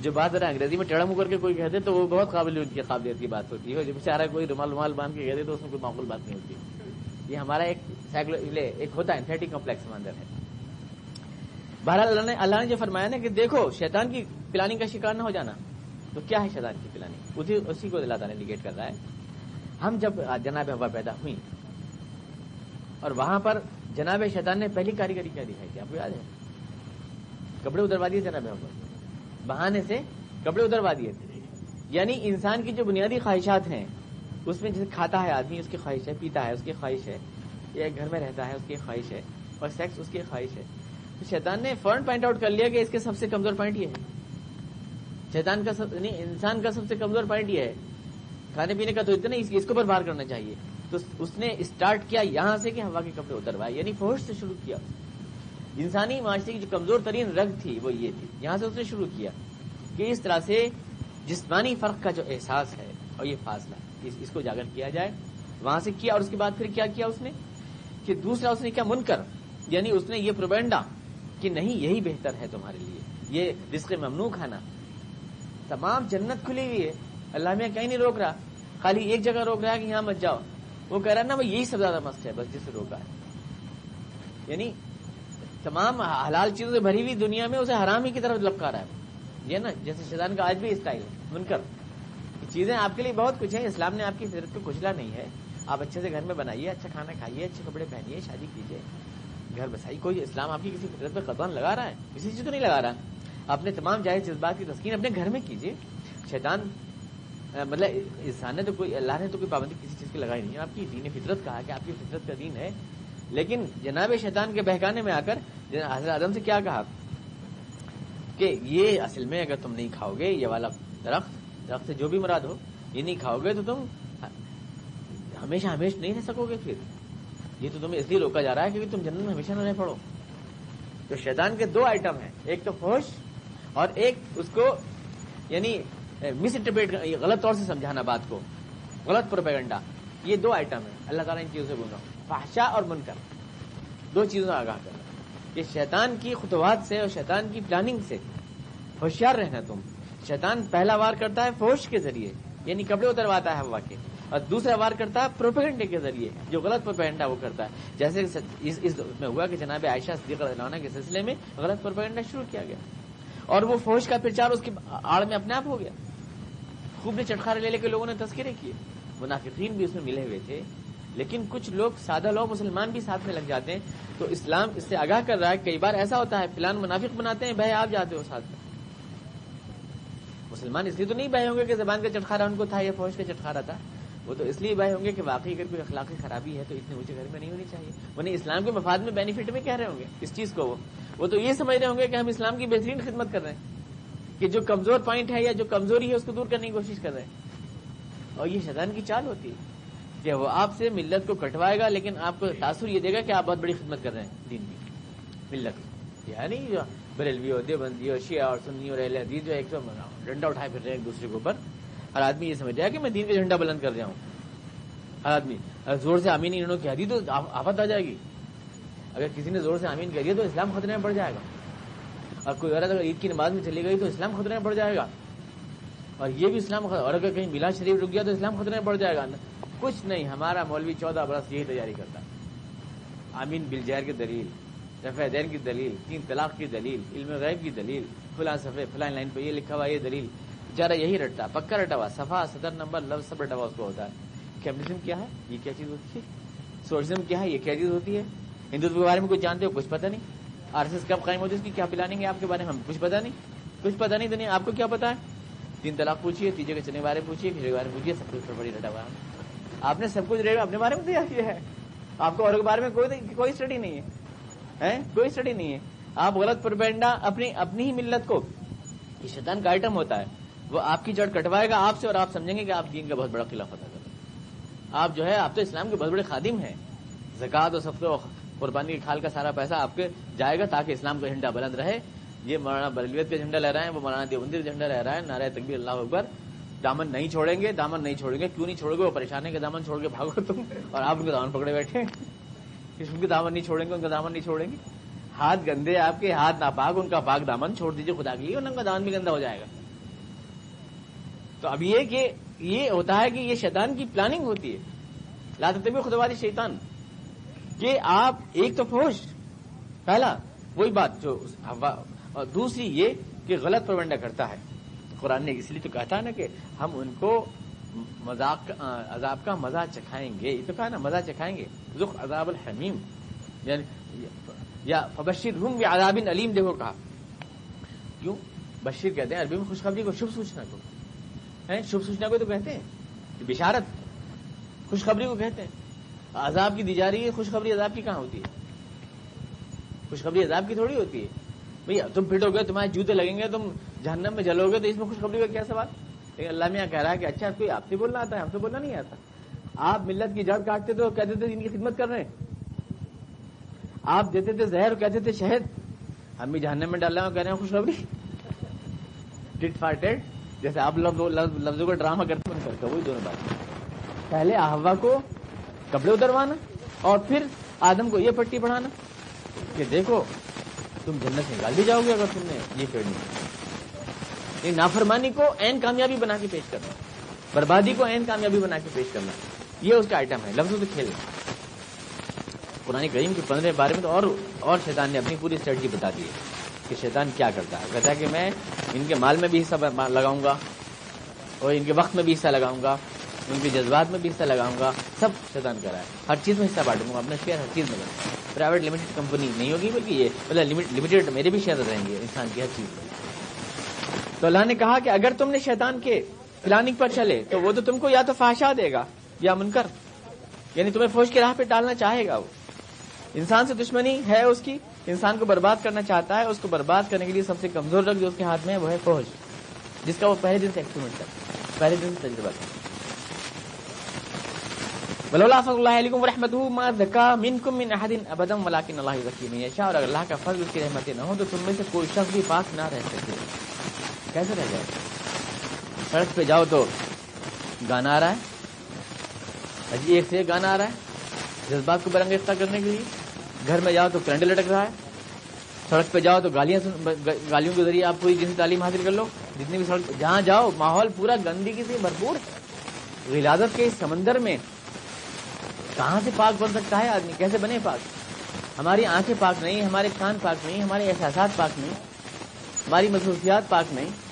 جو بات ذرا انگریزی میں ٹیڑا منہ کر کے کوئی کہتے تو وہ بہت قابل کی قابلیت کی بات ہوتی ہے۔ جو بیچارہ کوئی رومال رومال باندھ کے کہتے تو اس میں کوئی معقول بات نہیں ہوتی۔ یہ ہمارا ایک سائیکلو ایک ہوتا ہے انتھیٹک کمپلیکس اندر ہے۔ بہرحال اللہ نے اللہ نے جو فرمایا نا کہ دیکھو، شیطان کی پلاننگ کا شکار نہ ہو جانا۔ تو کیا ہے شیطان کی پلاننگ؟ اسی اسی کو اللہ تعالیٰ نگیٹ کر رہا ہے۔ ہم جب جناب ہوا پیدا ہوئی اور وہاں پر جناب شیطان نے پہلی کاریگری کیا دکھائی تھی، آپ کو یاد ہے؟ کپڑے اتروا دیے جناب ہوا بہانے سے کپڑے اتروا دیے۔ تھے یعنی انسان کی جو بنیادی خواہشات ہیں اس میں جیسے کھاتا ہے آدمی، اس کی خواہش ہے، پیتا ہے، اس کی خواہش ہے۔ یہ ایک گھر میں رہتا ہے، اس کی خواہش ہے۔ اور سیکس اس کی خواہش ہے۔ تو شیطان نے فوراً پوائنٹ آؤٹ کر لیا کہ اس کے سب سے کمزور پوائنٹ یہ ہے۔ شیطان کا سب نہیں انسان کا سب سے کمزور پوائنٹ یہ ہے۔ کھانے پینے کا تو اتنا ہی، اس کے اوپر بار کرنا چاہیے۔ تو اس نے اسٹارٹ کیا یہاں سے کہ ہوا کے کپڑے اتروائے یعنی فوج سے شروع کیا۔ انسانی معاشرے کی جو کمزور ترین رگ تھی، وہ یہ تھی۔ یہاں سے اس نے شروع کیا کہ اس طرح سے جسمانی فرق کا جو احساس ہے، اور یہ فاصلہ اس کو اجاگر کیا جائے، وہاں سے کیا اور اس کے بعد پھر کیا کیا اس نے؟ کہ دوسرا اس نے کیا من کر یعنی اس نے یہ پروبینڈا کہ نہیں، یہی بہتر ہے تمہارے لیے، یہ رزق ممنوع کھانا۔ تمام جنت کھلی ہوئی ہے، اللہ میں کہیں نہیں روک رہا، خالی ایک جگہ روک رہا ہے کہ یہاں مت جاؤ۔ وہ کہہ رہا ہے نا، وہ یہی سب زیادہ مست ہے، بس جسے روکا ہے۔ یعنی تمام حلال چیزوں سے بھری ہوئی دنیا میں اسے حرام ہی کی طرف لپکا رہا ہے۔ یہ نا، جیسے شیطان کا آج بھی اسٹائل ہے من کر چیزیں آپ کے لیے بہت کچھ ہیں، اسلام نے آپ کی فطرت کو کچلا نہیں ہے۔ آپ اچھے سے گھر میں بنائیے اچھا کھانا کھائیے، اچھے کپڑے پہنیے، شادی کیجیے۔ گھر بسائی، کوئی اسلام آپ کی کسی فطرت پہ قدم لگا رہا ہے؟ کسی چیز تو نہیں لگا رہا۔ اپنے تمام جائز جذبات کی تسکین اپنے گھر میں کیجیے۔ شیطان مطلب انسان نے تو کوئی، اللہ نے تو کوئی پابندی کسی چیز کی لگائی نہیں ہے۔ آپ کی دین فطرت کہا کہ آپ کی فطرت کا دین ہے۔ لیکن جناب شیطان کے بہکانے میں آ کر حضرت اعظم سے کیا کہا؟ کہ یہ اصل میں اگر تم نہیں کھاؤ گے، یہ والا درخت درخت سے جو بھی مراد ہو، یہ نہیں کھاؤ گے تو تم ہمیشہ ہمیشہ نہیں رہ سکو گے پھر۔ یہ تو تمہیں اس لیے روکا جا رہا ہے کیونکہ تم جنت میں ہمیشہ نہ رہ پڑو۔ تو شیطان کے دو آئٹم ہیں، ایک تو فوش اور ایک اس کو یعنی مس انٹرپریٹ غلط طور سے سمجھانا بات کو۔ غلط پروپیگنڈا یہ دو آئٹم ہیں۔ اللہ تعالیٰ ان چیزوں سے بول رہا ہوں فحشا اور من کر دو چیزوں آگاہ کرنا۔ کہ شیطان کی خطوات سے اور شیطان کی پلاننگ سے۔ ہوشیار رہنا تم۔ شیطان پہلا وار کرتا ہے فوش کے ذریعے یعنی کپڑے اترواتا ہے ہوا کے۔ اور دوسرا وار کرتا ہے پروپیگنڈے کے ذریعے، جو غلط پروپیگنڈا وہ کرتا ہے۔ جیسے اس اس میں ہوا کہ جناب عائشہ صدیق عنہ کے سلسلے میں غلط پروپیگنڈا شروع کیا گیا۔ اور وہ فوج کا پرچار اس کی آڑ میں اپنے آپ ہو گیا۔ خوب نے چٹخارے لے لے کے لوگوں نے تذکرے کیے۔ منافقین بھی اس میں ملے ہوئے تھے۔ لیکن کچھ لوگ سادہ لوگ مسلمان بھی ساتھ میں لگ جاتے ہیں۔ تو اسلام اس سے آگاہ کر رہا ہے کئی بار ایسا ہوتا ہے، فلان منافق بناتے ہیں، بھائی آپ جاتے ہو ساتھ میں۔ مسلمان، اس لیے تو نہیں بھائی ہوں گے کہ زبان کا چٹخارا ان کو تھا یا فوج کا چٹخارا تھا۔ وہ تو اس لیے بھائی ہوں گے کہ واقعی اگر کوئی اخلاقی خرابی ہے تو اتنے اونچے گھر میں نہیں ہونی چاہیے۔ وہ نہیں اسلام کے مفاد میں بینیفٹ میں کہہ رہے ہوں گے؟ اس چیز کو وہ۔ وہ تو یہ سمجھ رہے ہوں گے کہ ہم اسلام کی بہترین خدمت کر رہے ہیں۔ کہ جو کمزور پوائنٹ ہے یا جو کمزوری ہے اس کو دور کرنے کی کوشش کر رہے ہیں۔ اور یہ شیطان کی چال ہوتی ہے کہ وہ آپ سے ملت کو کٹوائے گا، لیکن آپ کو تاثر یہ دے گا کہ آپ بہت بڑی خدمت کر رہے ہیں دین کی۔ ملت۔ یعنی بریلوی ہو دیوبندی ہو شیعہ اور سنی اور اہل حدیث جو ایک تو ڈنڈا اٹھائے پھر رہے ہیں ایک دوسرے کے اوپر۔ ہر آدمی یہ سمجھ جائے کہ میں دین کا جھنڈا بلند کر رہا ہوں۔ ہر آدمی زور سے امین انہوں کہہ دی تو آفت آ جائے گی۔ اگر کسی نے زور سے امین کہہ دیا تو اسلام خطرے میں پڑ جائے گا۔ اور کوئی عورت اگر عید کی نماز میں چلی گئی تو اسلام خطرے میں پڑ جائے گا۔ اور یہ بھی اسلام اور اگر کہیں بلا شریف رک گیا تو اسلام خطرے میں پڑ جائے گا۔ کچھ نہیں، ہمارا مولوی چودہ برس یہی تیاری کرتا۔ آمین بلجیر کی دلیل۔ رفع دین کی دلیل، تین طلاق کی دلیل، علم غیب کی دلیل، فلاں صفحے، فلاں لائن پہ یہ لکھا ہوا یہ دلیل۔ بےچارا یہی رٹتا، پکا رٹا ہوا صفا صدر نمبر، لفظ سب رٹا ہوا اس کو ہوتا ہے۔ کیمرزم کیا ہے؟ یہ کیا چیز ہوتی ہے؟ سوشلزم کیا ہے؟ یہ کیا چیز ہوتی ہے؟ ہندوتو کے بارے میں کچھ جانتے ہو؟ کچھ پتہ نہیں۔ آر ایس ایس کب قائم ہوتی ہے؟ اس کی کیا پلانیں گے آپ کے بارے میں؟ ہم کچھ پتا نہیں۔ کچھ پتا نہیں دنیا آپ کو کیا پتا ہے؟ تین طلاق پوچھیے، تیجے کے چنے بارے پوچھیے، پھر بارے پوچھیے، سب کچھ بڑی رٹا ہوا آپ نے سب کچھ اپنے بارے میں دیا کیا ہے۔ آپ کو اور کے بارے میں کوئی کوئی اسٹڈی نہیں ہے۔ کوئی اسٹڈی نہیں ہے۔ آپ غلط پرپینڈا اپنی اپنی ہی ملت کو۔ یہ شیطان کا آئٹم ہوتا ہے۔ وہ آپ کی جڑ کٹوائے گا آپ سے اور آپ سمجھیں گے کہ آپ دین کا بہت بڑا خلاف ادا کریں آپ جو ہے، آپ تو اسلام کے بہت بڑے خادم ہیں۔ زکات اور سب کو قربانی کی کھال کا سارا پیسہ آپ کے جائے گا تاکہ اسلام کا جھنڈا بلند رہے۔ یہ مولانا بلویت کا جھنڈا لے رہا ہے وہ مولانا دیوبندی کا جھنڈا لے رہا ہے نارائ تقبیر اللہ اکبر۔ دامن نہیں چھوڑیں گے، دامن نہیں چھوڑیں گے۔ کیوں نہیں چھوڑیں گے؟ وہ پریشان ہے کہ دامن چھوڑ کے بھاگو تم اور آپ ان کا دامن پکڑے بیٹھے ان کے دامن نہیں چھوڑیں گے، ان کا دامن نہیں چھوڑیں گے۔ ہاتھ گندے آپ کے، ہاتھ ناپاک، ان کا پاک دامن چھوڑ دیجیے خدا کے لیے ان کا دامن بھی گندا ہو جائے گا۔ تو اب یہ کہ یہ ہوتا ہے کہ یہ شیطان کی پلاننگ ہوتی ہے۔ لاتے طبی خدواری شیطان کہ آپ ایک تو فوج پہلا وہی بات جو اور دوسری یہ کہ غلط پروینڈا کرتا ہے۔ قرآن نے اس لیے تو کہتا نا کہ ہم ان کو مذاق عذاب کا مزہ چکھائیں گے۔ یہ تو کہا نا، مزہ چکھائیں گے۔ ذخ عذاب الحمیم۔ یعنی یا فبشر ہوں یا عذاب علیم، دیکھو کہا۔ کیوں؟ بشیر کہتے ہیں، عربی میں خوشخبری کو شبھ سوچنا کو۔ شبھ سوچنا کو تو کہتے ہیں۔ بشارت۔ خوشخبری کو کہتے ہیں۔ عذاب کی دی جا رہی ہے، خوشخبری عذاب کی کہاں ہوتی ہے؟ خوشخبری عذاب کی تھوڑی ہوتی ہے۔ بھیا تم پھٹو گے، تمہارے جوتے لگیں گے، تم جہنم میں جلو گے، تو اس میں خوشخبری کا کیا سوال؟ لیکن اللہ میاں کہہ رہا ہے کہ اچھا کوئی آپ سے بولنا آتا ہے، ہم سے بولنا نہیں آتا۔ آپ ملت کی جڑ کاٹتے تھے اور کہتے تھے ان کی خدمت کر رہے ہیں۔ آپ دیتے تھے زہر اور کہتے تھے شہد۔ ہم بھی جہنم میں ڈال رہے ہیں کہہ رہے ہیں، خوشخبری۔ ٹٹ فار ٹیٹ جیسے آپ لفظ لفظوں کا ڈرامہ کرتے ہیں، کرتے وہی دونوں بات پہلے آہوا کو کپڑے اتروانا اور پھر آدم کو یہ پٹی پڑھانا کہ دیکھو، تم جنت سے نکال بھی جاؤ گے اگر تم نے یہ کرنی نافرمانی کو این کامیابی بنا کے پیش کرنا، بربادی کو این کامیابی بنا کے پیش کرنا، یہ اس کا آئٹم ہے، لفظوں سے کھیلنا۔ قرآن کریم کے پندرہ بارے میں تو اور اور شیطان نے اپنی پوری اسٹریٹجی بتا دی ہے کہ شیطان کیا کرتا ہے۔ کہتا ہے کہ میں ان کے مال میں بھی حصہ لگاؤں گا اور ان کے وقت میں بھی حصہ لگاؤں گا، ان کے جذبات میں بھی حصہ لگاؤں گا، سب شیطان کرا ہے۔ ہر چیز میں حصہ بانٹوں گا، اپنا شیئر ہر چیز میں لگاؤں پرائیویٹ لمیٹڈ کمپنی نہیں ہوگی، بلکہ یہ مطلب لمیٹڈ میرے بھی شیئر رہیں گے، انسان کی ہر چیز میں۔ تو اللہ نے کہا کہ اگر تم نے شیطان کے پلاننگ پر چلے تو وہ تو تم کو یا تو فاشا دے گا یا منکر۔ یعنی تمہیں فوج کی راہ پہ ڈالنا چاہے گا وہ۔ انسان سے دشمنی ہے اس کی۔ انسان کو برباد کرنا چاہتا ہے، اس کو برباد کرنے کے لیے سب سے کمزور رکھ جو اس کے ہاتھ میں ہے وہ ہے فوج، جس کا وہ پہلے دن سے ایکسپریمنٹ کرتا پہلے دن سے تجربہ کرتا بلولہ فضل اللہ علیکم ورحمۃ ما ذکا منکم من احد ابدا ولکن اللہ ذکی من یشاء، اور اگر اللہ کا فضل اس کی رحمت نہ ہو تو تم میں سے کوئی شخص بھی پاک نہ رہ سکے۔ کیسے رہ جائے سڑک پہ جاؤ تو گانا آ رہا ہے۔ اجی ایک سے ایک گانا آ رہا ہے۔ جذبات کو برنگیختہ کرنے کے لیے۔ گھر میں جاؤ تو کرنٹ لٹک رہا ہے۔ سڑک پہ جاؤ تو گالیاں گالیوں کے ذریعے آپ پوری جنسی تعلیم حاصل کر لو۔ جتنی بھی سڑک جہاں جاؤ، ماحول پورا گندگی سے بھرپور غلازت کے اس سمندر میں کہاں سے پاک بن سکتا ہے آدمی؟ کیسے بنے پاک؟ ہماری آنکھیں پاک نہیں، ہمارے کان پاک نہیں، ہمارے احساسات پاک نہیں، ہماری مصروفیات پاک نہیں۔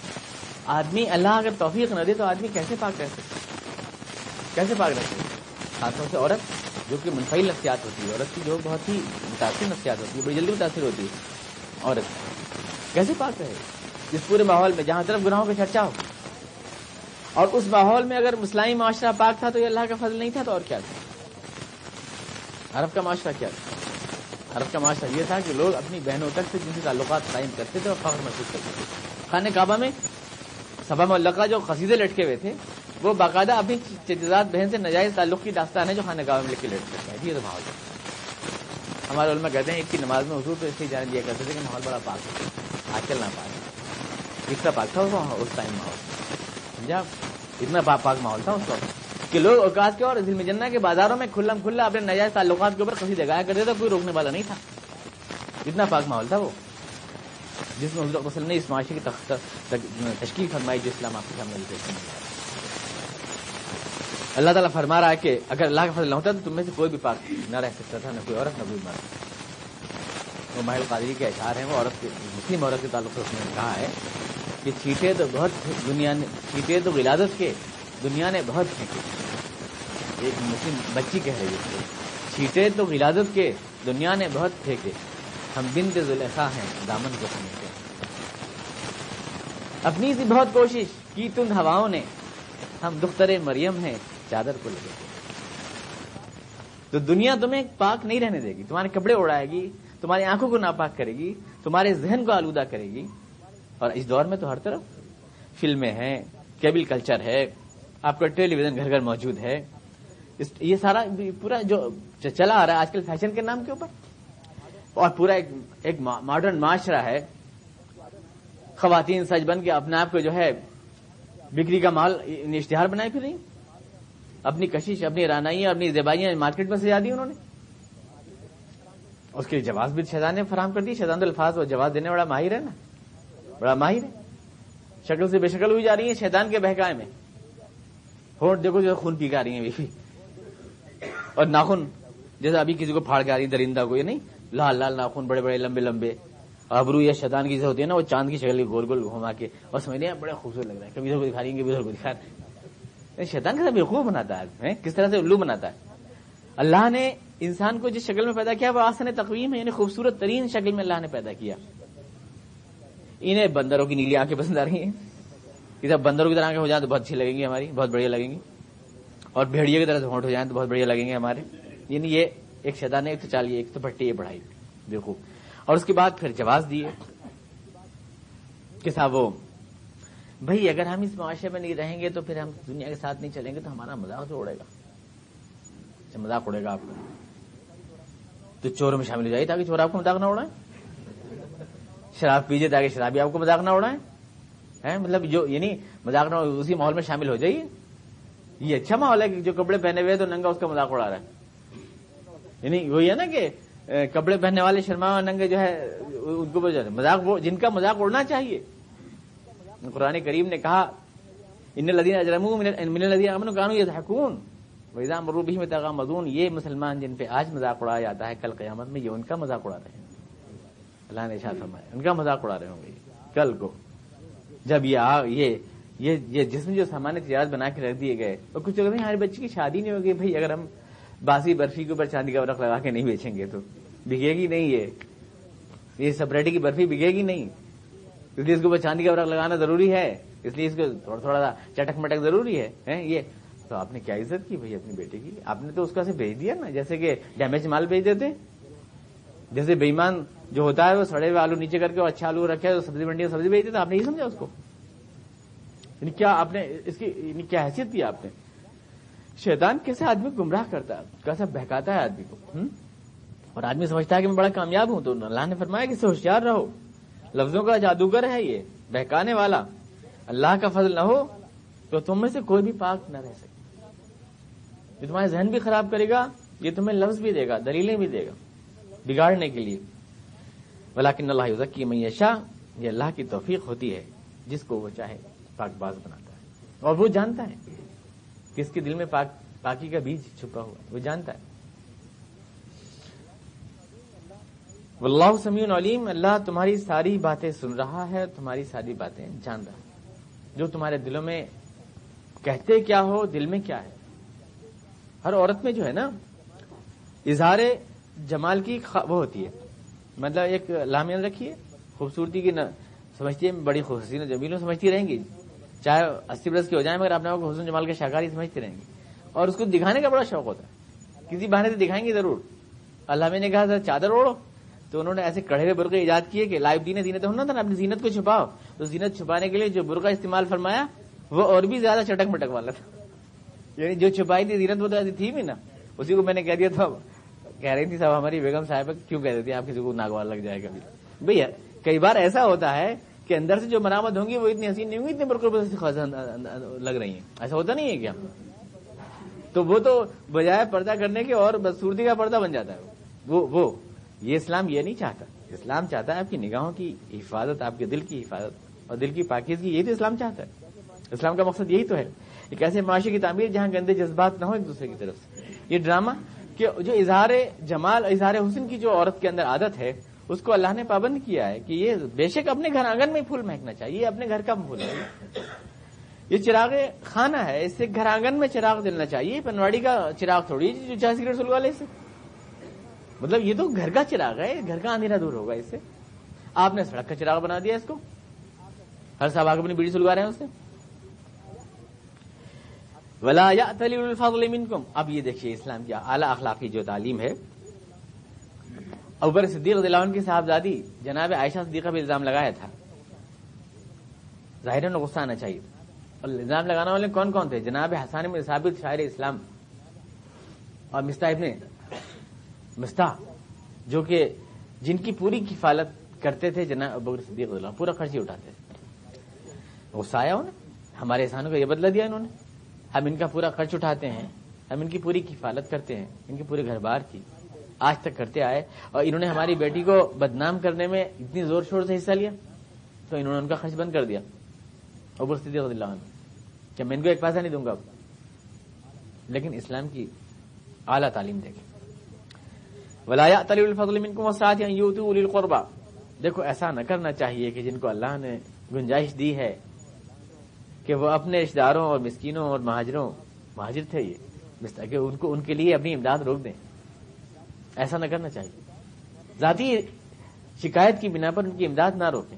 آدمی اللہ اگر توفیق نہ دے تو آدمی کیسے پاک رہ سکتے کیسے پاک رہ سکتے خاص طور سے عورت جو کہ منفعل نفسیات ہوتی ہے، عورت کی جو بہت ہی متاثر نفسیات ہوتی ہے، بڑی جلدی متاثر ہوتی ہے، عورت کیسے پاک رہے؟ اس پورے ماحول میں، جہاں طرف گناہوں پہ چرچا ہو۔ اور اس ماحول میں اگر مسلامی معاشرہ پاک تھا تو یہ اللہ کا فضل نہیں تھا تو اور کیا تھا؟ عرب کا معاشرہ کیا تھا؟ عرب کا معاشرہ یہ تھا کہ لوگ اپنی بہنوں تک سے جن سے تعلقات قائم کرتے تھے اور فخر محسوس کرتے تھے۔ خانہ کعبہ میں سبا ملکہ جو قصیدے لٹکے ہوئے تھے، وہ باقاعدہ اپنی چتزاد بہن سے نجائز تعلق کی داستان ہے جو خانہ کعبہ میں لکھ کے لٹ کرتے ہیں۔ یہ تو ماحول ہمارے علماء کہتے ہیں، ایک کی نماز میں حضور تو اس لیے جانے دیا کرتے تھے کہ ماحول بڑا پاک ہے آج کل نہ پاک جس کا پاک تھا اس ٹائم ماحول۔ سمجھا؟ اتنا پاک ماحول تھا اس وقت کہ لوگ اوقات کے اور ذلم جنا کے بازاروں میں کھلم کھلا اپنے نجائز تعلقات کے اوپر کسی جگایا کرتے تھے، کوئی روکنے والا نہیں تھا۔ اتنا پاک ماحول تھا وہ۔ جس میں حضرت وسلم نے اس معاشرے کی تشکیل فرمائی جو اسلام آپ کے سامنے اللہ تعالیٰ فرما رہا ہے کہ اگر اللہ کا فضل نہ ہوتا تو تم میں سے کوئی بھی پاک نہ رہ سکتا تھا، نہ کوئی عورت، نہ کوئی مرد۔ وہ محل قادری کے اشعار ہیں، وہ عورت کے، مسلم عورت کے تعلق سے اس نے کہا ہے کہ چیٹے تو بہت دنیا نے چیٹے تو ولادت کے، دنیا نے بہت پھینکے ایک مسلم بچی کہہ رہی ہے چیٹے تو ولادت کے، دنیا نے بہت پھینکے ہم بن کے زلیخا ہیں، دامن کو سمجھتے اپنی سی بہت کوشش کی تم ہواؤں نے۔ ہم دختر مریم ہیں، چادر کو لگے۔ تو دنیا تمہیں پاک نہیں رہنے دے گی، تمہارے کپڑے اڑائے گی، تمہاری آنکھوں کو ناپاک کرے گی، تمہارے ذہن کو آلودہ کرے گی۔ اور اس دور میں تو ہر طرف فلمیں ہیں، کیبل کلچر ہے، آپ کا ٹیلی ویژن گھر گھر موجود ہے۔ یہ سارا پورا جو چلا آ رہا ہے، آج کل فیشن کے نام کے اوپر۔ اور پورا ایک ماڈرن معاشرہ ہے۔ خواتین سج بن کے اپنے آپ کو جو ہے بکری کا مال یعنی اشتہار بنائے پھر رہی اپنی کشش، اپنی رانائیاں، اپنی زیبائیاں مارکیٹ میں سجا دی انہوں نے۔ اس کے جواز بھی شیزان نے فراہم کر دی۔ شیزان الفاظ وہ جواز دینے والا ماہر ہے نا۔ بڑا ماہر ہے۔ شکل سے بے شکل ہوئی جا رہی ہیں شیطان کے بہکائے میں۔ ہوٹ، دیکھو جو خون پی کے آ رہی ہیں۔ بیوی اور ناخن، جیسے ابھی کسی کو پھاڑ کے آ رہی درندہ کو، یہ نہیں۔ لال لال ناخن، بڑے بڑے، لمبے لمبے۔ ابرو یا شیطان کی ہوتی ہے نا، وہ چاند کی شکل گول گول گھما کے۔ اور سمجھ بڑے خوبصورت لگ رہا ہے۔ کبھی ادھر کو دکھا رہی ہیں، کبھی ادھر کو دکھا رہے شیطان کے ساتھ بناتا ہے کس طرح سے الو بناتا ہے؟ اللہ نے انسان کو جس شکل میں پیدا کیا، وہ آسن تقویم ہے یعنی خوبصورت ترین شکل میں اللہ نے پیدا کیا۔ انہیں بندروں کی نیلی آنکھیں پسند آ رہی ہیں۔ کہ جب بندروں کی طرح آنکھیں ہو جائیں تو بہت اچھی لگیں گی ہماری، بہت بڑھیا لگیں گی۔ اور بھیڑیے کی طرح سے ہونٹ ہو جائیں تو بہت بڑھیا لگیں گے ہمارے۔ یعنی یہ ایک شیطان نے ایک تو چالیے ایک تو بھٹی بڑھائی دیکھو اور اس کے بعد پھر جواز دیے کہ صاحب وہ، بھائی اگر ہم اس معاشرے میں نہیں رہیں گے تو پھر ہم دنیا کے ساتھ نہیں چلیں گے تو ہمارا مذاق جو اڑے گا۔ اچھا، مذاق اڑے گا آپ کا تو چوروں میں شامل ہو جائیے تاکہ چور آپ کو مذاق نہ اڑائیں۔ شراب پیجیے تاکہ شرابی آپ کو مذاق نہ اڑائیں۔ مطلب جو یعنی مذاق نہ اسی ماحول میں شامل ہو جائیے۔ یہ اچھا ماحول ہے کہ جو کپڑے پہنے ہوئے تو ننگا اس کا مذاق اڑا رہا ہے۔ یعنی وہی ہے نا کہ کپڑے پہننے والے شرما ننگے جو ہے، ان کو مذاق جن کا مذاق اڑنا چاہیے۔ قرآن کریم نے کہا، ان لدین اجرم من لدین امن کانو یہ حکون ویزا مروبی میں تغا مزون یہ مسلمان جن پہ آج مذاق اڑایا جاتا ہے، کل قیامت میں یہ ان کا مذاق اڑا رہے ہیں۔ اللہ نے شاہ فرمایا، ان کا مذاق اڑا رہے ہوں گے۔ کل کو۔ جب یہ یہ یہ جسم جو سامان تجارت بنا کے رکھ دیے گئے، اور کچھ لوگ ہمارے بچے کی شادی نہیں ہوگی، بھائی اگر ہم باسی برفی کے اوپر چاندی کا ورق لگا کے نہیں بیچیں گے تو بگے گی نہیں یہ؟ یہ سپریٹی کی برفی بگے گی نہیں؟ اس لیے اس کے اوپر چاندی کا ورق لگانا ضروری ہے، اس لیے اس کو تھوڑا تھوڑا سا چٹک مٹک ضروری ہے یہ؟ تو آپ نے کیا عزت کی بھائی اپنی بیٹی کی؟ آپ نے تو اس کا سے بھیج دیا نا، جیسے کہ ڈیمیج مال بھیج دیتے جیسے بےمان جو ہوتا ہے وہ سڑے ہوئے آلو نیچے کر کے اچھا آلو رکھا ہے سبزی منڈی میں سبزی بھیج دیتے آپ نے یہ سمجھا اس کو؟ یعنی کیا آپ نے اس کی یعنی کیا حیثیت دی آپ نے؟ شیطان کیسے آدمی گمراہ کرتا ہے؟ کیسا بہکاتا ہے آدمی کو؟ اور آدمی سمجھتا ہے کہ میں بڑا کامیاب ہوں تو اللہ نے فرمایا کہ ہوشیار رہو۔ لفظوں کا جادوگر ہے یہ، بہکانے والا۔ اللہ کا فضل نہ ہو تو تم میں سے کوئی بھی پاک نہ رہ سکے۔ یہ تمہارا ذہن بھی خراب کرے گا، یہ تمہیں لفظ بھی دے گا، دلیلیں بھی دے گا، بگاڑنے کے لیے۔ ولاکن اللہ کی میشا یہ اللہ کی توفیق ہوتی ہے، جس کو وہ چاہے، پاک باز بناتا ہے۔ اور وہ جانتا ہے۔ کس کے دل میں پاک پاکی کا بیج چھپا ہوا وہ جانتا ہے۔ واللہ سمیع علیم، اللہ تمہاری ساری باتیں سن رہا ہے، تمہاری ساری باتیں جان رہا ہے۔ جو تمہارے دلوں میں کہتے کیا ہو، دل میں کیا ہے؟ ہر عورت میں جو ہے نا، اظہار جمال کی وہ ہوتی ہے۔ مطلب ایک لامین رکھیے، خوبصورتی کی نہ سمجھتی ہے، بڑی خوبصورتی جمیلوں سمجھتی رہیں گی۔ چاہے اسی برس کی ہو جائیں مگر اپنے آپ کو حسن جمال کے شاکاری سمجھتی رہیں گی۔ اور اس کو دکھانے کا بڑا شوق ہوتا ہے۔ کسی بہانے سے دکھائیں گے ضرور۔ اللہ میں نے کہا تھا، چادر اوڑھو۔ تو انہوں نے ایسے کڑے ہوئے برقع ایجاد کیے کہ لائف دینے زینت ہونا تھا نا اپنی زینت کو چھپاؤ۔ تو زینت چھپانے کے لیے جو برقع استعمال فرمایا، وہ اور بھی زیادہ چٹک مٹک والا تھا۔ یعنی جو چھپائی تھی، زینت وہ تو ایسی تھی بھی نا۔ اسی کو میں نے کہہ دیا تھا۔ کہہ رہی تھی صاحب، ہماری بیگم صاحب، کیوں کہہ دیتی آپ کسی کو ناگوار لگ جائے گا بھیا، کئی بار ایسا ہوتا ہے کہ اندر سے جو مرامت ہوں گی وہ اتنی حسین نہیں ہوں گی، اتنی برقر لگ رہی ہیں۔ ایسا ہوتا نہیں ہے کیا؟ تو وہ تو بجائے پردہ کرنے کے اور بدسورتی کا پردہ بن جاتا ہے۔ وہ وہ، یہ اسلام یہ نہیں چاہتا۔ اسلام چاہتا ہے آپ کی نگاہوں کی حفاظت، آپ کے دل کی حفاظت اور دل کی پاکیزگی یہی تو اسلام چاہتا ہے۔ اسلام کا مقصد یہی تو ہے۔ ایک ایسے معاشرے کی تعمیر جہاں گندے جذبات نہ ہو ایک دوسرے کی طرف سے۔ یہ ڈرامہ کہ جو اظہار جمال اظہار حسن کی جو عورت کے اندر عادت ہے اس کو اللہ نے پابند کیا ہے کہ یہ بے شک اپنے گھر آنگن میں پھول مہکنا چاہیے، یہ اپنے گھر کا پھول ہے۔ یہ چراغ خانہ ہے، اس سے گھر آنگن میں چراغ جلنا چاہیے۔ پنواڑی کا چراغ تھوڑی جو چار سگریٹ سلوا لے سے۔ مطلب یہ تو گھر کا چراغ ہے، گھر کا اندھیرا دور ہوگا اس سے۔ آپ نے سڑک کا چراغ بنا دیا اس کو۔ ہر صاحب آگے اپنی بیڑی سلوا رہے ہیں اس سے۔ ولا یا الفاظ اب یہ دیکھیے اسلام کی اعلی اخلاقی جو تعلیم ہے ابر صدیق رضی اللہ عنہ کی صاحبزادی جناب عائشہ صدیقہ پہ الزام لگایا تھا۔ ظاہر نے غصہ آنا چاہیے۔ اور الزام لگانا والے کون کون تھے؟ جناب حسان میں ثابت، شاعر اسلام۔ اور مستہ ابن مستہ جو کہ جن کی پوری کفالت کرتے تھے جناب ابر صدیق رضی اللہ پورا خرچ ہی اٹھاتے غصہ آیا انہیں؟ ہمارے احسانوں کا یہ بدلا دیا انہوں نے۔ ہم ان کا پورا خرچ اٹھاتے ہیں، ہم ان کی پوری کفالت کرتے ہیں، ان کے پورے گھر بار کی۔ آج تک کرتے آئے اور انہوں نے ہماری بیٹی کو بدنام کرنے میں اتنی زور شور سے حصہ لیا تو انہوں نے ان کا خرچ بند کر دیا۔ ابر صدیق رضی اللہ عنہ۔ کہ میں ان کو ایک پیسہ نہیں دوں گا لیکن اسلام کی اعلیٰ تعلیم دیکھیں۔ ولایا القربا دیکھو، ایسا نہ کرنا چاہیے کہ جن کو اللہ نے گنجائش دی ہے کہ وہ اپنے رشتے داروں اور مسکینوں اور مہاجروں، مہاجر تھے یہ۔ کہ ان کو، ان کے لیے اپنی امداد روک دیں۔ ایسا نہ کرنا چاہیے۔ ذاتی شکایت کی بنا پر ان کی امداد نہ روکیں۔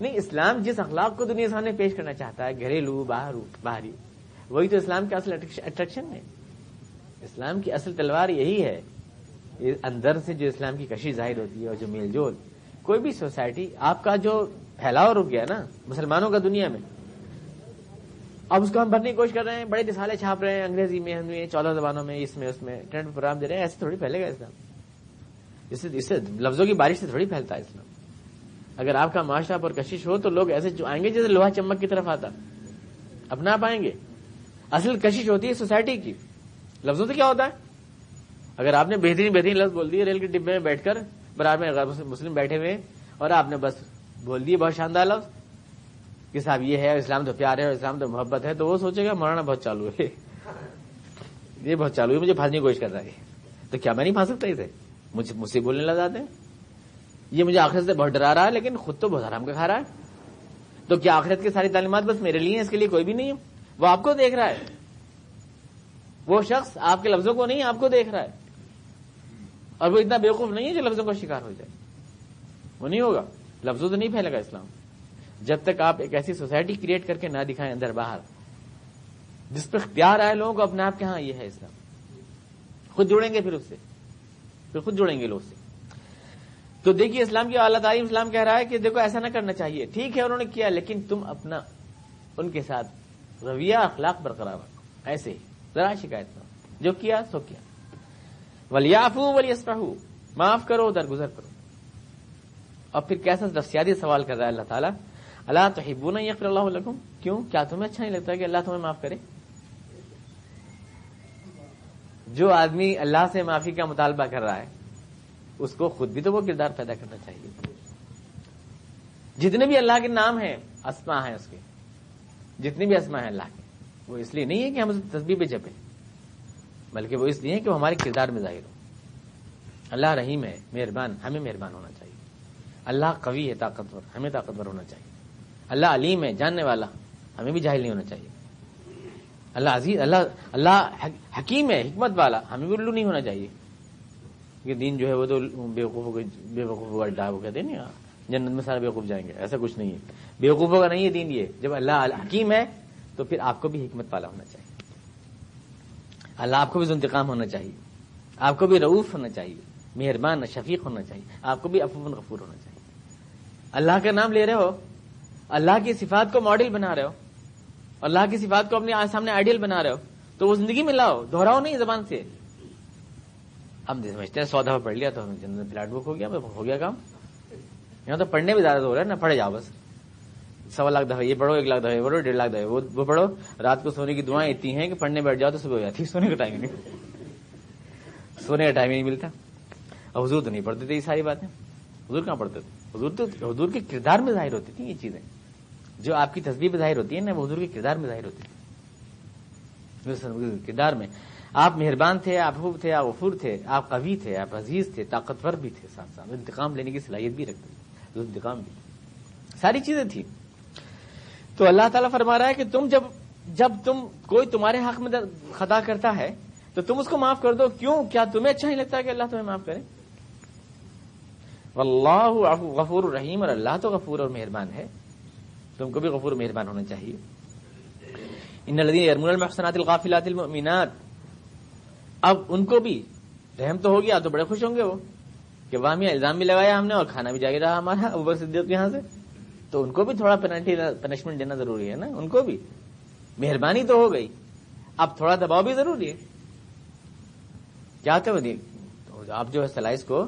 نہیں، اسلام جس اخلاق کو دنیا سامنے پیش کرنا چاہتا ہے، گھریلو باہر باہری، وہی تو اسلام کا اصل اٹریکشن ہے۔ اسلام کی اصل تلوار یہی ہے اندر سے جو اسلام کی کشی ظاہر ہوتی ہے اور جو میل جول۔ کوئی بھی سوسائٹی، آپ کا جو پھیلاؤ رک گیا نا، مسلمانوں کا دنیا میں اب اس کو ہم بھرنے کی کوشش کر رہے ہیں، بڑے رسالے چھاپ رہے ہیں، انگریزی میں ہندو چودہ زبانوں میں، اس میں اس میں ٹرینڈ پروگرام دے رہے ہیں، ایسے تھوڑی پھیلے گا اسلام۔ اس سے اس سے لفظوں کی بارش سے تھوڑی پھیلتا ہے اسلام۔ اگر آپ کا معاشرہ پر کشش ہو تو لوگ ایسے جو آئیں گے جیسے لوہا چمک کی طرف آتا۔ اپنا پائیں گے۔ اصل کشش ہوتی ہے سوسائٹی کی۔ لفظوں سے کیا ہوتا ہے؟ اگر آپ نے بہترین بہترین لفظ بول دیے، ریل کے ڈبے میں بیٹھ کر برار میں مسلم بیٹھے ہوئے اور آپ نے بس بول دیے، بہت شاندار لفظ۔ کہ صاحب یہ ہے، اسلام تو پیار ہے اور اسلام تو محبت ہے، تو وہ سوچے گا مولانا بہت چالو ہے۔ یہ بہت چالو ہے، مجھے پھانسنے کی کوشش کر رہا ہے۔ تو کیا میں نہیں پھانس سکتا اسے؟ مجھ مجھ سے بولنے لگ جاتے ہیں یہ مجھے آخرت سے بہت ڈرا رہا ہے، لیکن خود تو بہت آرام کا کھا رہا ہے۔ تو کیا آخرت کی ساری تعلیمات بس میرے لیے اس کے لیے کوئی بھی نہیں ہے۔ وہ آپ کو دیکھ رہا ہے۔ وہ شخص آپ کے لفظوں کو نہیں، آپ کو دیکھ رہا ہے۔ اور وہ اتنا بیوقوف نہیں ہے جو لفظوں کا شکار ہو جائے۔ وہ نہیں ہوگا۔ لفظوں سے نہیں پھیلے گا اسلام۔ جب تک آپ ایک ایسی سوسائٹی کریٹ کر کے نہ دکھائیں اندر باہر۔ جس پہ اختیار آئے لوگوں کو اپنے آپ کے ہاں یہ ہے اسلام۔ خود جوڑیں گے پھر اس سے۔ پھر خود جوڑیں گے لوگ سے۔ تو دیکھیے اسلام کی اللہ تعلیم اسلام کہہ رہا ہے کہ دیکھو ایسا نہ کرنا چاہیے۔ ٹھیک ہے انہوں نے کیا، لیکن تم اپنا ان کے ساتھ رویہ، اخلاق برقرار ایسے ہی۔ ذرا شکایت کرو جو کیا، سو کیا۔ ولیافو ولیسفہو معاف کرو، درگزر کرو۔ اور پھر کیسا نفسیاتی سوال کر رہا ہے اللہ تعالیٰ؟ اللہ تو ہبو یقر اللہ علیکم کیوں؟ کیا تمہیں اچھا نہیں لگتا کہ اللہ تمہیں معاف کرے؟ جو آدمی اللہ سے معافی کا مطالبہ کر رہا ہے، اس کو خود بھی تو وہ کردار پیدا کرنا چاہیے۔ جتنے بھی اللہ کے نام ہیں اسما ہیں اس کے۔ جتنے بھی اسما ہیں اللہ کے۔ وہ اس لیے نہیں ہے کہ ہم تصویر پہ جپیں، بلکہ وہ اس لیے کہ وہ ہمارے کردار میں ظاہر ہو۔ اللہ رحیم ہے، مہربان، ہمیں مہربان ہونا چاہیے۔ اللہ قوی ہے، طاقتور، ہمیں طاقتور ہونا چاہیے۔ اللہ علیم ہے، جاننے والا۔ ہمیں بھی جاہل نہیں ہونا چاہیے۔ اللہ عزیز، اللہ اللہ حکیم ہے، حکمت والا۔ ہمیں بھی الو نہیں ہونا چاہیے۔ کہ دین جو ہے وہ تو بے وقوفوں بے وقوفوں کا ڈا وہ کہتے ہیں نا جنت میں سارے بیوقوف جائیں گے، ایسا کچھ نہیں ہے۔ بے وقوفوں کا نہیں ہے دین یہ۔ جب اللہ حکیم ہے، تو پھر آپ کو بھی حکمت والا ہونا چاہیے۔ اللہ آپ کو بھی انتقام ہونا چاہیے۔ آپ کو بھی رعوف ہونا چاہیے۔ مہربان، شفیق ہونا چاہیے۔ آپ کو بھی افوفن غفور ہونا چاہیے۔ اللہ کا نام لے رہے ہو۔ اللہ کی صفات کو ماڈل بنا رہے ہو، اللہ کی صفات کو اپنے سامنے آئیڈیل بنا رہے ہو، تو وہ زندگی میں لاؤ، دہراؤ نہیں زبان سے۔ ہم سمجھتے ہیں سو دفعہ پڑھ لیا تو ہمیں فلیٹ بک ہو گیا ہو گیا کام۔ یہاں تو پڑھنے بھی زیادہ ہو رہا ہے نا پڑھے جاؤ بس۔ سوا لاکھ دفعہ یہ پڑھو، ایک لاکھ دفعہ پڑھو، ڈیڑھ لاکھ دفعہ وہ پڑھو۔ رات کو سونے کی دعائیں اتنی ہیں کہ پڑھنے بیٹھ جاؤ تو صبح ہو جاتی سونے کا ٹائم نہیں۔ سونے کا ٹائم ہی نہیں ملتا۔ اور حضور تو نہیں پڑھتے تھے یہ ساری باتیں۔ حضور کہاں پڑھتے تھے؟ حضور تو حضور کے کردار میں ظاہر ہوتی تھی یہ چیزیں۔ جو آپ کی تصویر میں ظاہر ہوتی ہے نا وہ حضور کے کردار میں ظاہر ہوتی تھی۔ کردار میں۔ آپ مہربان تھے، آپ حب تھے، آپ غفور تھے، آپ قوی تھے، آپ عزیز تھے، طاقتور بھی تھے ساتھ ساتھ۔ انتقام لینے کی صلاحیت بھی رکھتے تھے۔ انتقام بھی۔ ساری چیزیں تھیں۔ تو اللہ تعالیٰ فرما رہا ہے کہ تم جب جب تم کوئی تمہارے حق میں خطا کرتا ہے، تو تم اس کو معاف کر دو۔ کیوں؟ کیا تمہیں اچھا نہیں لگتا کہ اللہ تمہیں معاف کرے؟ واللہ غفور الرحیم اور اللہ تو غفور اور مہربان ہے۔ تم کو بھی غفور مہربان ہونا چاہیے۔ ان الدین ارمن المحسنات الغافلات المؤمنات۔ اب ان کو بھی رحم تو ہو گیا تو بڑے خوش ہوں گے وہ۔ کہ وہاں الزام بھی لگایا ہم نے اور کھانا بھی جاری رہا ہمارا اوبر صدیق یہاں سے۔ تو ان کو بھی تھوڑا پینلٹی پنشمنٹ دینا ضروری ہے نا؟ ان کو بھی۔ مہربانی تو ہو گئی۔ اب تھوڑا دباؤ بھی ضروری ہے۔ کیا جی؟ آپ جو ہے سلائس کو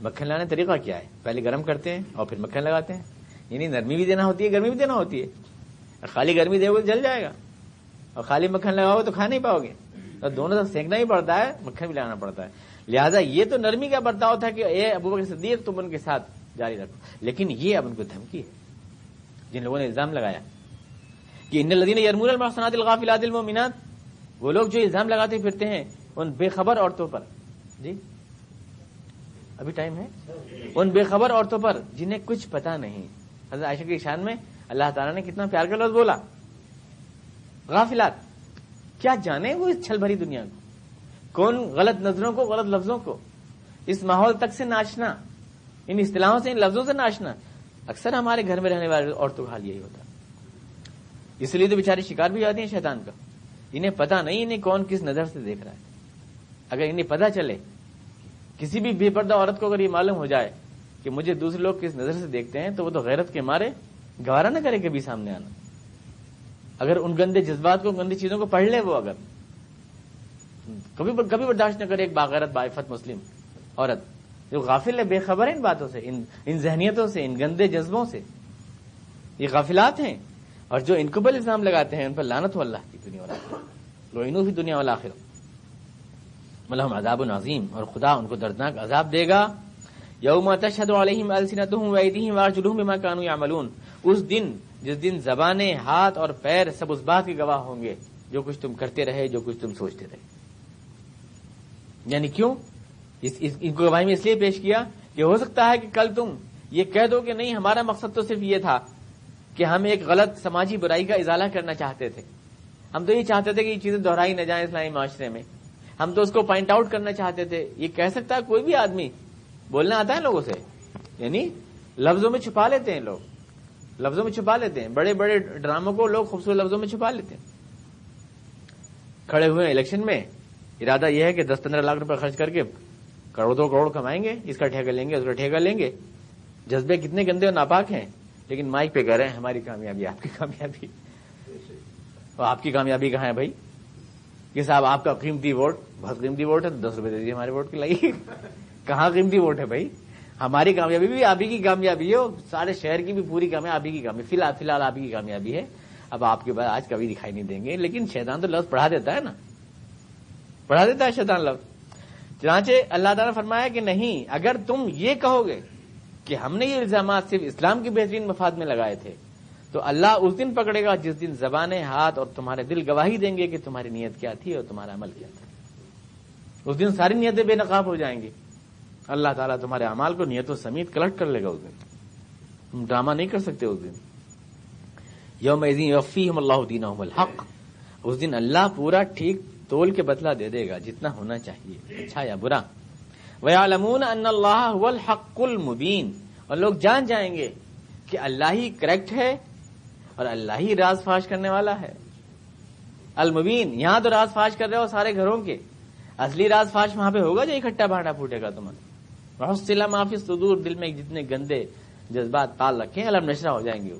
مکھن لانے طریقہ کیا ہے؟ پہلے گرم کرتے ہیں اور پھر مکھن لگاتے ہیں۔ یعنی نرمی بھی دینا ہوتی ہے، گرمی بھی دینا ہوتی ہے۔ خالی گرمی دے گا تو جل جائے گا۔ اور خالی مکھن لگاؤ تو کھا نہیں پاؤ گے۔ تو دونوں طرف سینکنا ہی پڑتا ہے، مکھن بھی لگانا پڑتا ہے۔ لہٰذا یہ تو نرمی کا برتاؤ تھا کہ اے ابو بکر صدیق، تم ان کے ساتھ جاری رکھو۔ لیکن یہ اب ان کو دھمکی ہے۔ جن لوگوں نے الزام لگایا کہ ان لدین یرمون المحسنات الغافلات المؤمنات، وہ لوگ جو الزام لگاتے پھرتے ہیں ان بے خبر عورتوں پر۔ جی؟ ابھی ٹائم ہے؟ ان بے خبر عورتوں پر جنہیں کچھ پتا نہیں۔ حضرت عائشہ کی شان میں اللہ تعالیٰ نے کتنا پیار کا لفظ بولا۔ غافلات۔ کیا جانے وہ اس چھل بھری دنیا کو؟ کون غلط نظروں کو، غلط لفظوں کو؟ اس ماحول تک سے ناچنا، ان اصطلاحوں سے، ان لفظوں سے ناچنا اکثر ہمارے گھر میں رہنے والے عورتوں کا حال یہی ہوتا۔ اس لیے تو بیچاری شکار بھی جاتی ہیں شیطان کا۔ انہیں پتا نہیں انہیں کون کس نظر سے دیکھ رہا ہے۔ اگر انہیں پتہ چلے کسی بھی بے پردہ عورت کو اگر یہ معلوم ہو جائے کہ مجھے دوسرے لوگ کس نظر سے دیکھتے ہیں، تو وہ تو غیرت کے مارے گوارا نہ کرے کبھی سامنے آنا۔ اگر ان گندے جذبات کو، گندی چیزوں کو پڑھ لے وہ اگر۔ کبھی کبھی برداشت نہ کرے ایک باغیرت بائفت مسلم عورت۔ جو غافل ہے، بے خبر ہے ان باتوں سے، ان ان ذہنیتوں سے، ان گندے جذبوں سے۔ یہ غافلات ہیں۔ اور جو انکبل الزام لگاتے ہیں، ان پر لانت ہو اللہ کی دنیا والا لوئنو بھی دنیا والا آخر ملحم عذاب العظیم اور خدا ان کو دردناک عذاب دے گا۔ یوم تشہد علیہم السنتہم ویدیہم وارجلہم بما کانوا یعملون۔ اس دن جس دن زبانیں ہاتھ اور پیر سب اس بات کے گواہ ہوں گے جو کچھ تم کرتے رہے جو کچھ تم سوچتے رہے۔ یعنی کیوں؟ اس, اس, ان کو گواہی میں اس لیے پیش کیا کہ ہو سکتا ہے کہ کل تم یہ کہہ دو کہ نہیں ہمارا مقصد تو صرف یہ تھا کہ ہم ایک غلط سماجی برائی کا ازالہ کرنا چاہتے تھے۔ ہم تو یہ چاہتے تھے کہ یہ چیزیں دہرائی نہ جائیں اسلامی معاشرے میں۔ ہم تو اس کو پوائنٹ آؤٹ کرنا چاہتے تھے۔ یہ کہہ سکتا ہے کوئی بھی آدمی۔ بولنا آتا ہے لوگوں سے۔ یعنی لفظوں میں چھپا لیتے ہیں لوگ۔ لفظوں میں چھپا لیتے ہیں۔ بڑے بڑے ڈراموں کو لوگ خوبصورت لفظوں میں چھپا لیتے ہیں۔ کھڑے ہوئے الیکشن میں۔ ارادہ یہ ہے کہ دس پندرہ لاکھ روپے خرچ کر کے کروڑ دو کروڑ کمائیں گے۔ اس کا ٹھیکہ لیں گے اس کا ٹھیکہ لیں گے۔ جذبے کتنے گندے اور ناپاک ہیں۔ لیکن مائک پہ کہہ رہے ہیں ہماری کامیابی آپ کی کامیابی۔ اور آپ کی کامیابی کہاں ہے بھائی؟ کہ صاحب، آپ کا قیمتی ووٹ، بہت قیمتی ووٹ ہے تو دس روپے دے دیجیے ہمارے ووٹ کے لائیے کہاں قیمتی ووٹ ہے بھائی؟ ہماری کامیابی بھی آپ ہی کی کامیابی ہے سارے شہر کی بھی پوری کامیابی، آپ ہی کی کامیابی۔ فی الحال فی الحال آپ ہی کی کامیابی ہے۔ اب آپ کے بعد آج کبھی دکھائی نہیں دیں گے، لیکن شیطان تو لفظ پڑھا دیتا ہے نا۔ پڑھا دیتا ہے شیطان لفظ۔ چنانچہ اللہ تعالیٰ نے فرمایا کہ نہیں، اگر تم یہ کہو گے کہ ہم نے یہ الزامات صرف اسلام کے بہترین مفاد میں لگائے تھے تو اللہ اس دن پکڑے گا جس دن زبانیں ہاتھ اور تمہارے دل گواہی دیں گے کہ تمہاری نیت کیا تھی اور تمہارا عمل کیا تھا۔ اس دن ساری نیتیں بے نقاب ہو جائیں گی۔ اللہ تعالیٰ تمہارے امال کو نیتوں سمیت کلیکٹ کر لے گا اس دن۔ تم ڈرامہ نہیں کر سکتے اس دن۔ یوم وفی اللہ دین الحق۔ اس دن اللہ پورا ٹھیک تول کے بدلا دے دے گا جتنا ہونا چاہیے اچھا یا برا۔ وَيَعْلَمُونَ أَنَّ اللَّهَ هُوَ الْحَقُّ الْمُبِينَ۔ اور لوگ جان جائیں گے کہ اللہ ہی کریکٹ ہے اور اللہ ہی راز فاش کرنے والا ہے۔ المبین، یہاں تو راز فاش کر رہے ہو سارے گھروں کے۔ اصلی راز فاش وہاں پہ ہوگا جو اکٹھا بھانڈا پھوٹے گا تمہیں بہت سلا معافی صدور دل میں جتنے گندے جذبات پال رکھے علم نشرہ ہو جائیں گے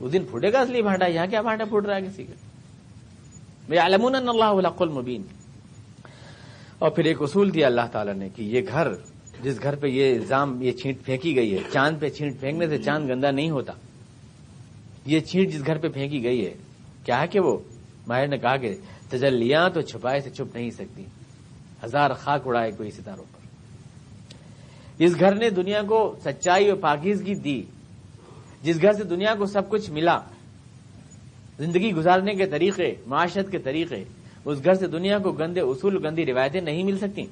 اس دن پھوٹے گا اصلی بھانڈا، یہاں کیا بھانڈا پھوٹ رہا ہے کسی کا؟ بھائی علمون اللہ المبین اور پھر ایک اصول دیا اللہ تعالیٰ نے کہ یہ گھر، جس گھر پہ یہ الزام یہ چھینٹ پھینکی گئی ہے، چاند پہ چھینٹ پھینکنے سے چاند گندا نہیں ہوتا۔ یہ چھینٹ جس گھر پہ پھینکی گئی ہے، کیا ہے کہ وہ؟ ماہر نے کہا کہ تجلیاں تو چھپائے سے چھپ نہیں سکتی۔ ہزار خاک اڑائے کوئی ستاروں پر۔ اس گھر نے دنیا کو سچائی اور پاکیزگی دی۔ جس گھر سے دنیا کو سب کچھ ملا، زندگی گزارنے کے طریقے، معاشرت کے طریقے، اس گھر سے دنیا کو گندے اصول، گندی روایتیں نہیں مل سکتی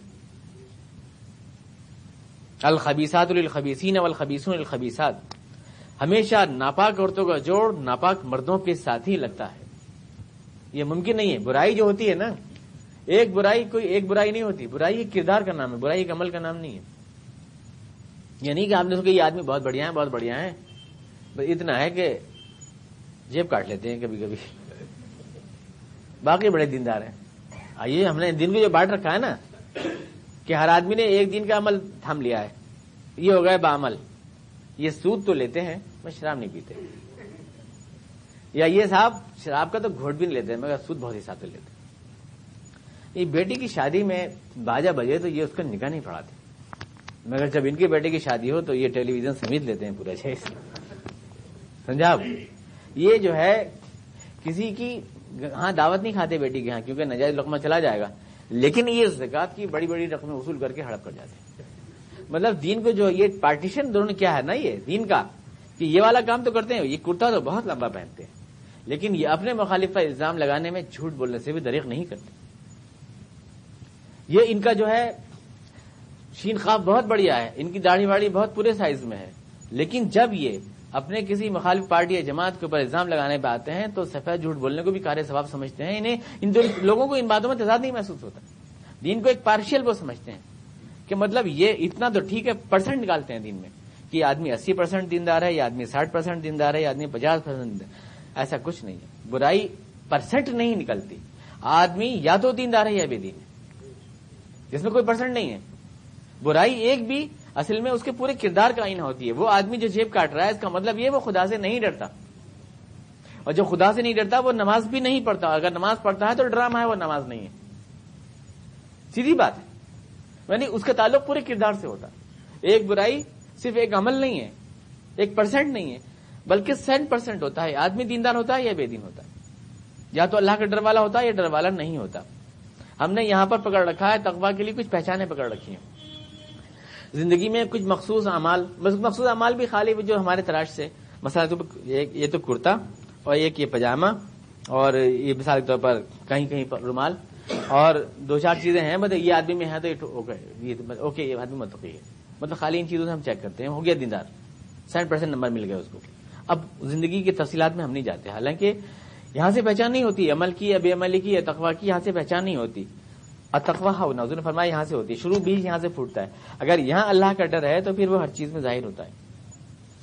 الخبیسات الخبیسین والخبیسون الخبیسات ہمیشہ ناپاک عورتوں کا جوڑ ناپاک مردوں کے ساتھ ہی لگتا ہے۔ یہ ممکن نہیں ہے۔ برائی جو ہوتی ہے نا، ایک برائی کوئی ایک برائی نہیں ہوتی۔ برائی ایک کردار کا نام ہے، برائی ایک عمل کا نام نہیں ہے۔ یہ نہیں کہ آپ نے سو کہ یہ آدمی بہت بڑھیا ہے، بہت بڑھیا ہے۔ بس اتنا ہے کہ جیب کاٹ لیتے ہیں کبھی کبھی۔ باقی بڑے دیندار ہیں۔ آئیے، ہم نے دن کو جو بانٹ رکھا ہے نا، کہ ہر آدمی نے ایک دن کا عمل تھام لیا ہے۔ یہ ہو گئے بعمل یہ سود تو لیتے ہیں۔ میں شراب نہیں پیتے۔ یا یہ صاحب، شراب کا تو گھوٹ بھی نہیں لیتے، مگر سود بہت ہی ساتھ لیتے۔ یہ بیٹی کی شادی میں باجا بجے تو یہ اس کا نکاح نہیں پڑاتے مگر جب ان کی بیٹے کی شادی ہو تو یہ ٹیلی ویژن سمیت لیتے ہیں پورا چھ سمجھا یہ جو ہے، کسی کی ہاں دعوت نہیں کھاتے بیٹی کے ہاں کیونکہ نجائز لقمہ چلا جائے گا۔ لیکن یہ زکات کی بڑی بڑی رقمیں وصول کر کے ہڑپ کر جاتے ہیں۔ مطلب دین کو جو، یہ پارٹیشن دونوں کیا ہے نا یہ؟ دین کا۔ کہ یہ والا کام تو کرتے ہیں، یہ کرتا تو بہت لمبا پہنتے ہیں۔ لیکن یہ اپنے مخالف کا الزام لگانے میں جھوٹ بولنے سے بھی دریغ نہیں کرتے۔ یہ ان کا جو ہے، شین خواب بہت بڑھیا ہے، ان کی داڑھی واڑی بہت پورے سائز میں ہے۔ لیکن جب یہ اپنے کسی مخالف پارٹی یا جماعت کے اوپر الزام لگانے پہ آتے ہیں، تو سفید جھوٹ بولنے کو بھی کار ثواب سمجھتے ہیں۔ انہیں، ان لوگوں کو ان باتوں میں تضاد نہیں محسوس ہوتا۔ دین کو ایک پارشل وہ سمجھتے ہیں کہ مطلب یہ اتنا تو ٹھیک ہے پرسنٹ نکالتے ہیں دین میں۔ کہ آدمی اسی پرسینٹ دیندار ہے یا آدمی ساٹھ پرسینٹ دیندار ہے یا آدمی پچاس پرسینٹ ایسا کچھ نہیں ہے۔ برائی پرسنٹ نہیں نکلتی۔ آدمی یا تو دیندار ہے یا بے دین ہے۔ جس میں کوئی پرسنٹ نہیں ہے۔ برائی ایک بھی اصل میں اس کے پورے کردار کا آئینہ ہوتی ہے۔ وہ آدمی جو جیب کاٹ رہا ہے، اس کا مطلب یہ وہ خدا سے نہیں ڈرتا۔ اور جو خدا سے نہیں ڈرتا، وہ نماز بھی نہیں پڑھتا۔ اگر نماز پڑھتا ہے تو ڈرامہ ہے، وہ نماز نہیں ہے۔ سیدھی بات ہے۔ یعنی اس کا تعلق پورے کردار سے ہوتا۔ ایک برائی صرف ایک عمل نہیں ہے، ایک پرسینٹ نہیں ہے، بلکہ سینٹ پرسینٹ ہوتا ہے۔ آدمی دیندار ہوتا ہے یا بے دین ہوتا ہے؟ یا تو اللہ کا ڈر والا ہوتا ہے یا ڈر والا نہیں ہوتا۔ ہم نے یہاں پر پکڑ رکھا ہے تقوا کے لیے کچھ پہچانے پکڑ رکھی ہیں۔ زندگی میں کچھ مخصوص اعمال مخصوص اعمال بھی خالی جو ہمارے تلاش سے۔ مثلا یہ تو کرتا اور ایک یہ پاجامہ اور یہ مثال کے طور پر کہیں کہیں پر رومال۔ اور دو چار چیزیں ہیں مطلب یہ آدمی میں ہے تو اوکے یہ آدمی مت ہے۔ مطلب خالی ان چیزوں سے ہم چیک کرتے ہیں، ہو گیا دیندار۔ سینٹ پرسینٹ نمبر مل گیا اس کو۔ اب زندگی کی تفصیلات میں ہم نہیں جاتے، حالانکہ یہاں سے پہچان نہیں ہوتی، عمل کی یا بے عملی کی یا تقوا کی، یہاں سے پہچان نہیں ہوتی۔ اور تقوا ہو نوز نے فرمایا یہاں سے ہوتی ہے، شروع بیج یہاں سے پھوٹتا ہے۔ اگر یہاں اللہ کا ڈر ہے تو پھر وہ ہر چیز میں ظاہر ہوتا ہے۔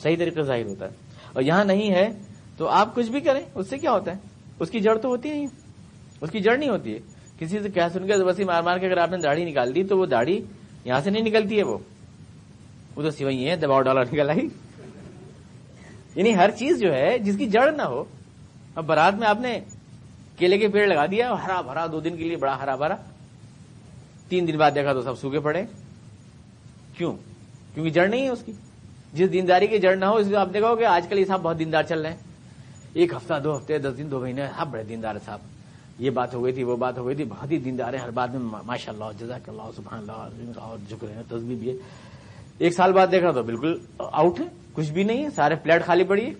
صحیح طریقے سے ظاہر ہوتا ہے۔ اور یہاں نہیں ہے تو آپ کچھ بھی کریں، اس سے کیا ہوتا ہے؟ اس کی جڑ تو ہوتی ہے اس کی جڑ نہیں ہوتی۔ ہے کسی سے کیا سن کے بسی مار مار کے اگر آپ نے داڑھی نکال دی تو وہ داڑھی یہاں سے نہیں نکلتی ہے وہ۔ وہ تو سوئی ہے دباؤ ڈالر نکل آئی۔ یعنی ہر چیز جو ہے، جس کی جڑ نہ ہو۔ اب برات میں آپ نے کیلے کے پیڑ لگا دیا ہرا بھرا دو دن کے لیے بڑا ہرا بھرا۔ تین دن بعد دیکھا تو سب سوکھے پڑے۔ کیوں؟ کیونکہ جڑ نہیں ہے اس کی۔ جس دینداری کی جڑ نہ ہو، اس کو آپ دیکھو کہ آج کل یہ صاحب بہت دیندار چل رہے ہیں۔ ایک ہفتہ، دو ہفتے، دس دن، دو مہینے، سب بڑے دیندار صاحب۔ یہ بات ہو گئی تھی، وہ بات ہو گئی تھی، بہت ہی دیندار ہے ہر بات میں ماشاء اللہ جزاک اللہ، سبحان اللہ، اور جھک رہے ہیں تصویر بھی ہے۔ ایک سال بعد دیکھا تو بالکل آؤٹ ہے، کچھ بھی نہیں ہے، سارے پلیٹ خالی پڑی ہے۔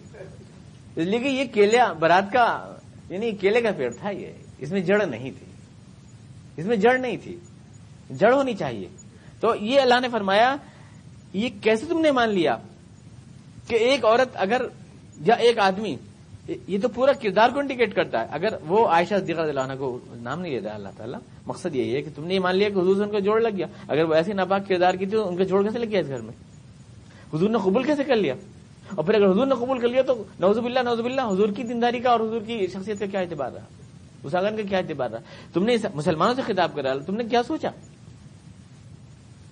اس لیے کہ یہ کیلے برات کا یعنی کیلے کا پیڑ تھا یہ۔ اس میں جڑ نہیں تھی۔ اس میں جڑ نہیں تھی۔ جڑ ہونی چاہیے۔ تو یہ اللہ نے فرمایا، یہ کیسے تم نے مان لیا کہ ایک عورت اگر یا ایک آدمی یہ تو پورا کردار کو انڈیکیٹ کرتا ہے۔ اگر وہ عائشہ صدیقہ عنہ کو نام نہیں لیتا اللہ تعالیٰ، مقصد یہی ہے کہ تم نے یہ مان لیا کہ حضور سے ان کا جوڑ لگ گیا۔ اگر وہ ایسے ناپاک کردار کی تھی تو ان کا جوڑ کیسے لگ گیا اس گھر میں؟ حضور نے قبول کیسے کر لیا؟ اور پھر اگر حضور نے قبول کر لیا تو نوزب اللہ نوزب اللہ حضور کی دینداری کا اور حضور کی شخصیت کا کیا اعتبار رہا؟ اس آگن کا کیا اعتبار رہا؟ تم نے مسلمانوں سے خطاب کرا، تم نے کیا سوچا؟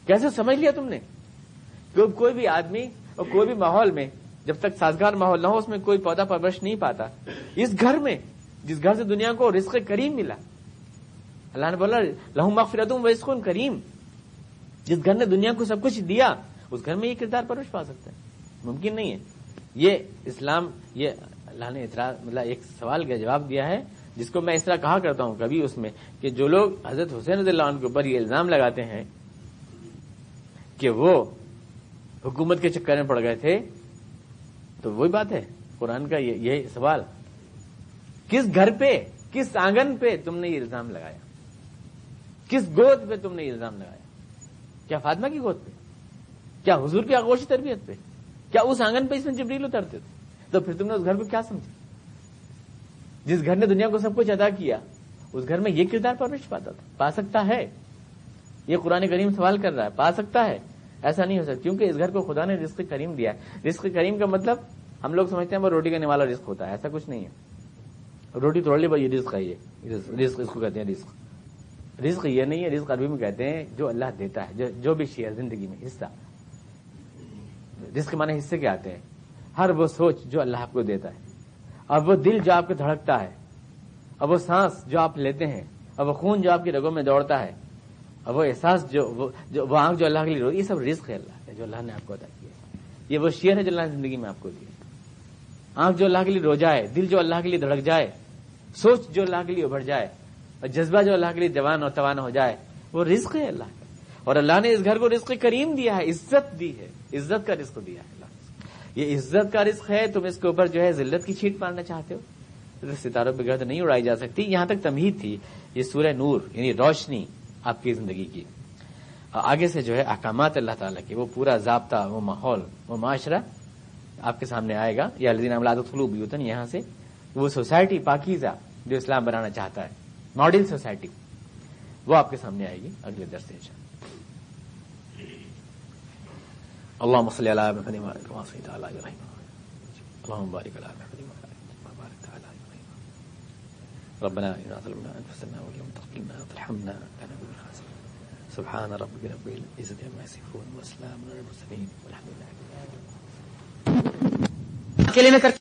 کیسے سمجھ لیا تم نے؟ کوئی بھی آدمی اور کوئی بھی ماحول میں جب تک سازگار ماحول نہ ہو، اس میں کوئی پودا پرورش نہیں پاتا۔ اس گھر میں، جس گھر سے دنیا کو رزق کریم ملا، اللہ نے بولا، لہو مغفرت و کریم۔ جس گھر نے دنیا کو سب کچھ دیا، اس گھر میں یہ کردار پرورش پا سکتا ہے۔ ممکن نہیں ہے۔ یہ اسلام، یہ اللہ نے مطلب ایک سوال کا جواب دیا ہے، جس کو میں اس طرح کہا کرتا ہوں کبھی اس میں، کہ جو لوگ حضرت حسین رضی اللہ عنہ کے اوپر یہ الزام لگاتے ہیں، کہ وہ حکومت کے چکر میں پڑ گئے تھے تو وہی بات ہے، قرآن کا یہ سوال۔ کس گھر پہ، کس آنگن پہ تم نے یہ الزام لگایا؟ کس گود پہ تم نے یہ الزام لگایا؟ کیا فاطمہ کی گود پہ؟ کیا حضور کی آگوشی تربیت پہ؟ کیا اس آنگن پہ اس میں جبریل اترتے تھے؟ تو پھر تم نے اس گھر کو کیا سمجھا؟ جس گھر نے دنیا کو سب کچھ ادا کیا، اس گھر میں یہ کردار پرورش پاتا تھا۔ پا سکتا ہے؟ یہ قرآن کریم سوال کر رہا ہے۔ پا سکتا ہے؟ ایسا نہیں ہو سکتا، کیونکہ اس گھر کو خدا نے رزق کریم دیا ہے۔ رزق کریم کا مطلب ہم لوگ سمجھتے ہیں وہ روٹی کرنے والا رزق ہوتا ہے، ایسا کچھ نہیں ہے۔ روٹی توڑ لی بھائی رزق ہے یہ۔ رزق اس کو کہتے ہیں رزق۔ رزق یہ نہیں ہے، رزق عربی میں کہتے ہیں جو اللہ دیتا ہے، جو بھی شیئر زندگی میں، حصہ۔ جس کے معنی حصے کے آتے ہیں۔ ہر وہ سوچ جو اللہ آپ کو دیتا ہے۔ اور وہ دل جو آپ کو دھڑکتا ہے اور وہ سانس جو آپ لیتے ہیں اور وہ خون جو آپ کی رگوں میں دوڑتا ہے اور وہ احساس جو، وہ آنکھ جو اللہ کے لیے یہ سب رزق ہے اللہ، جو اللہ نے آپ کو ادا کیا یہ وہ شیئر ہے جو اللہ نے زندگی میں آپ کو دیا آنکھ جو اللہ کے لیے رو جائے، دل جو اللہ کے لیے دھڑک جائے، سوچ جو اللہ کے لیے ابھر جائے، اور جذبہ جو اللہ کے لیے جوان اور توانا ہو جائے، وہ رزق ہے اللہ کا۔ اور اللہ نے اس گھر کو رزق کریم دیا ہے، عزت دی ہے، عزت کا رزق دیا ہے اللہ یہ عزت کا رزق ہے، تم اس کے اوپر جو ہے ذلت کی چھیٹ مارنا چاہتے ہو؟ ستاروں پہ گرد نہیں اڑائی جا سکتی، یہاں تک تمہید تھی، یہ سورہ نور یعنی روشنی آپ کی زندگی کی۔ آگے سے جو ہے احکامات اللہ تعالیٰ کے، وہ پورا ضابطہ، وہ ماحول، وہ معاشرہ آپ کے سامنے آئے گا. یا لدین فلو بھی یہاں سے وہ سوسائٹی پاکیزہ جو اسلام بنانا چاہتا ہے ماڈل سوسائٹی وہ آپ کے سامنے آئے گی اگلے درس سے اللهم صل على محمد وعلى كما صليت على ابراهيم اللهم بارك على محمد وعلى كما باركت على ابراهيم ربنا اننا ظلمنا انفسنا وان لم تغفر لنا وترحمنا لنكونن من الخاسرين. سبحان ربك رب العزة عما يصفون وسلام على المرسلين والحمد لله. رب اکیلے میں کرتا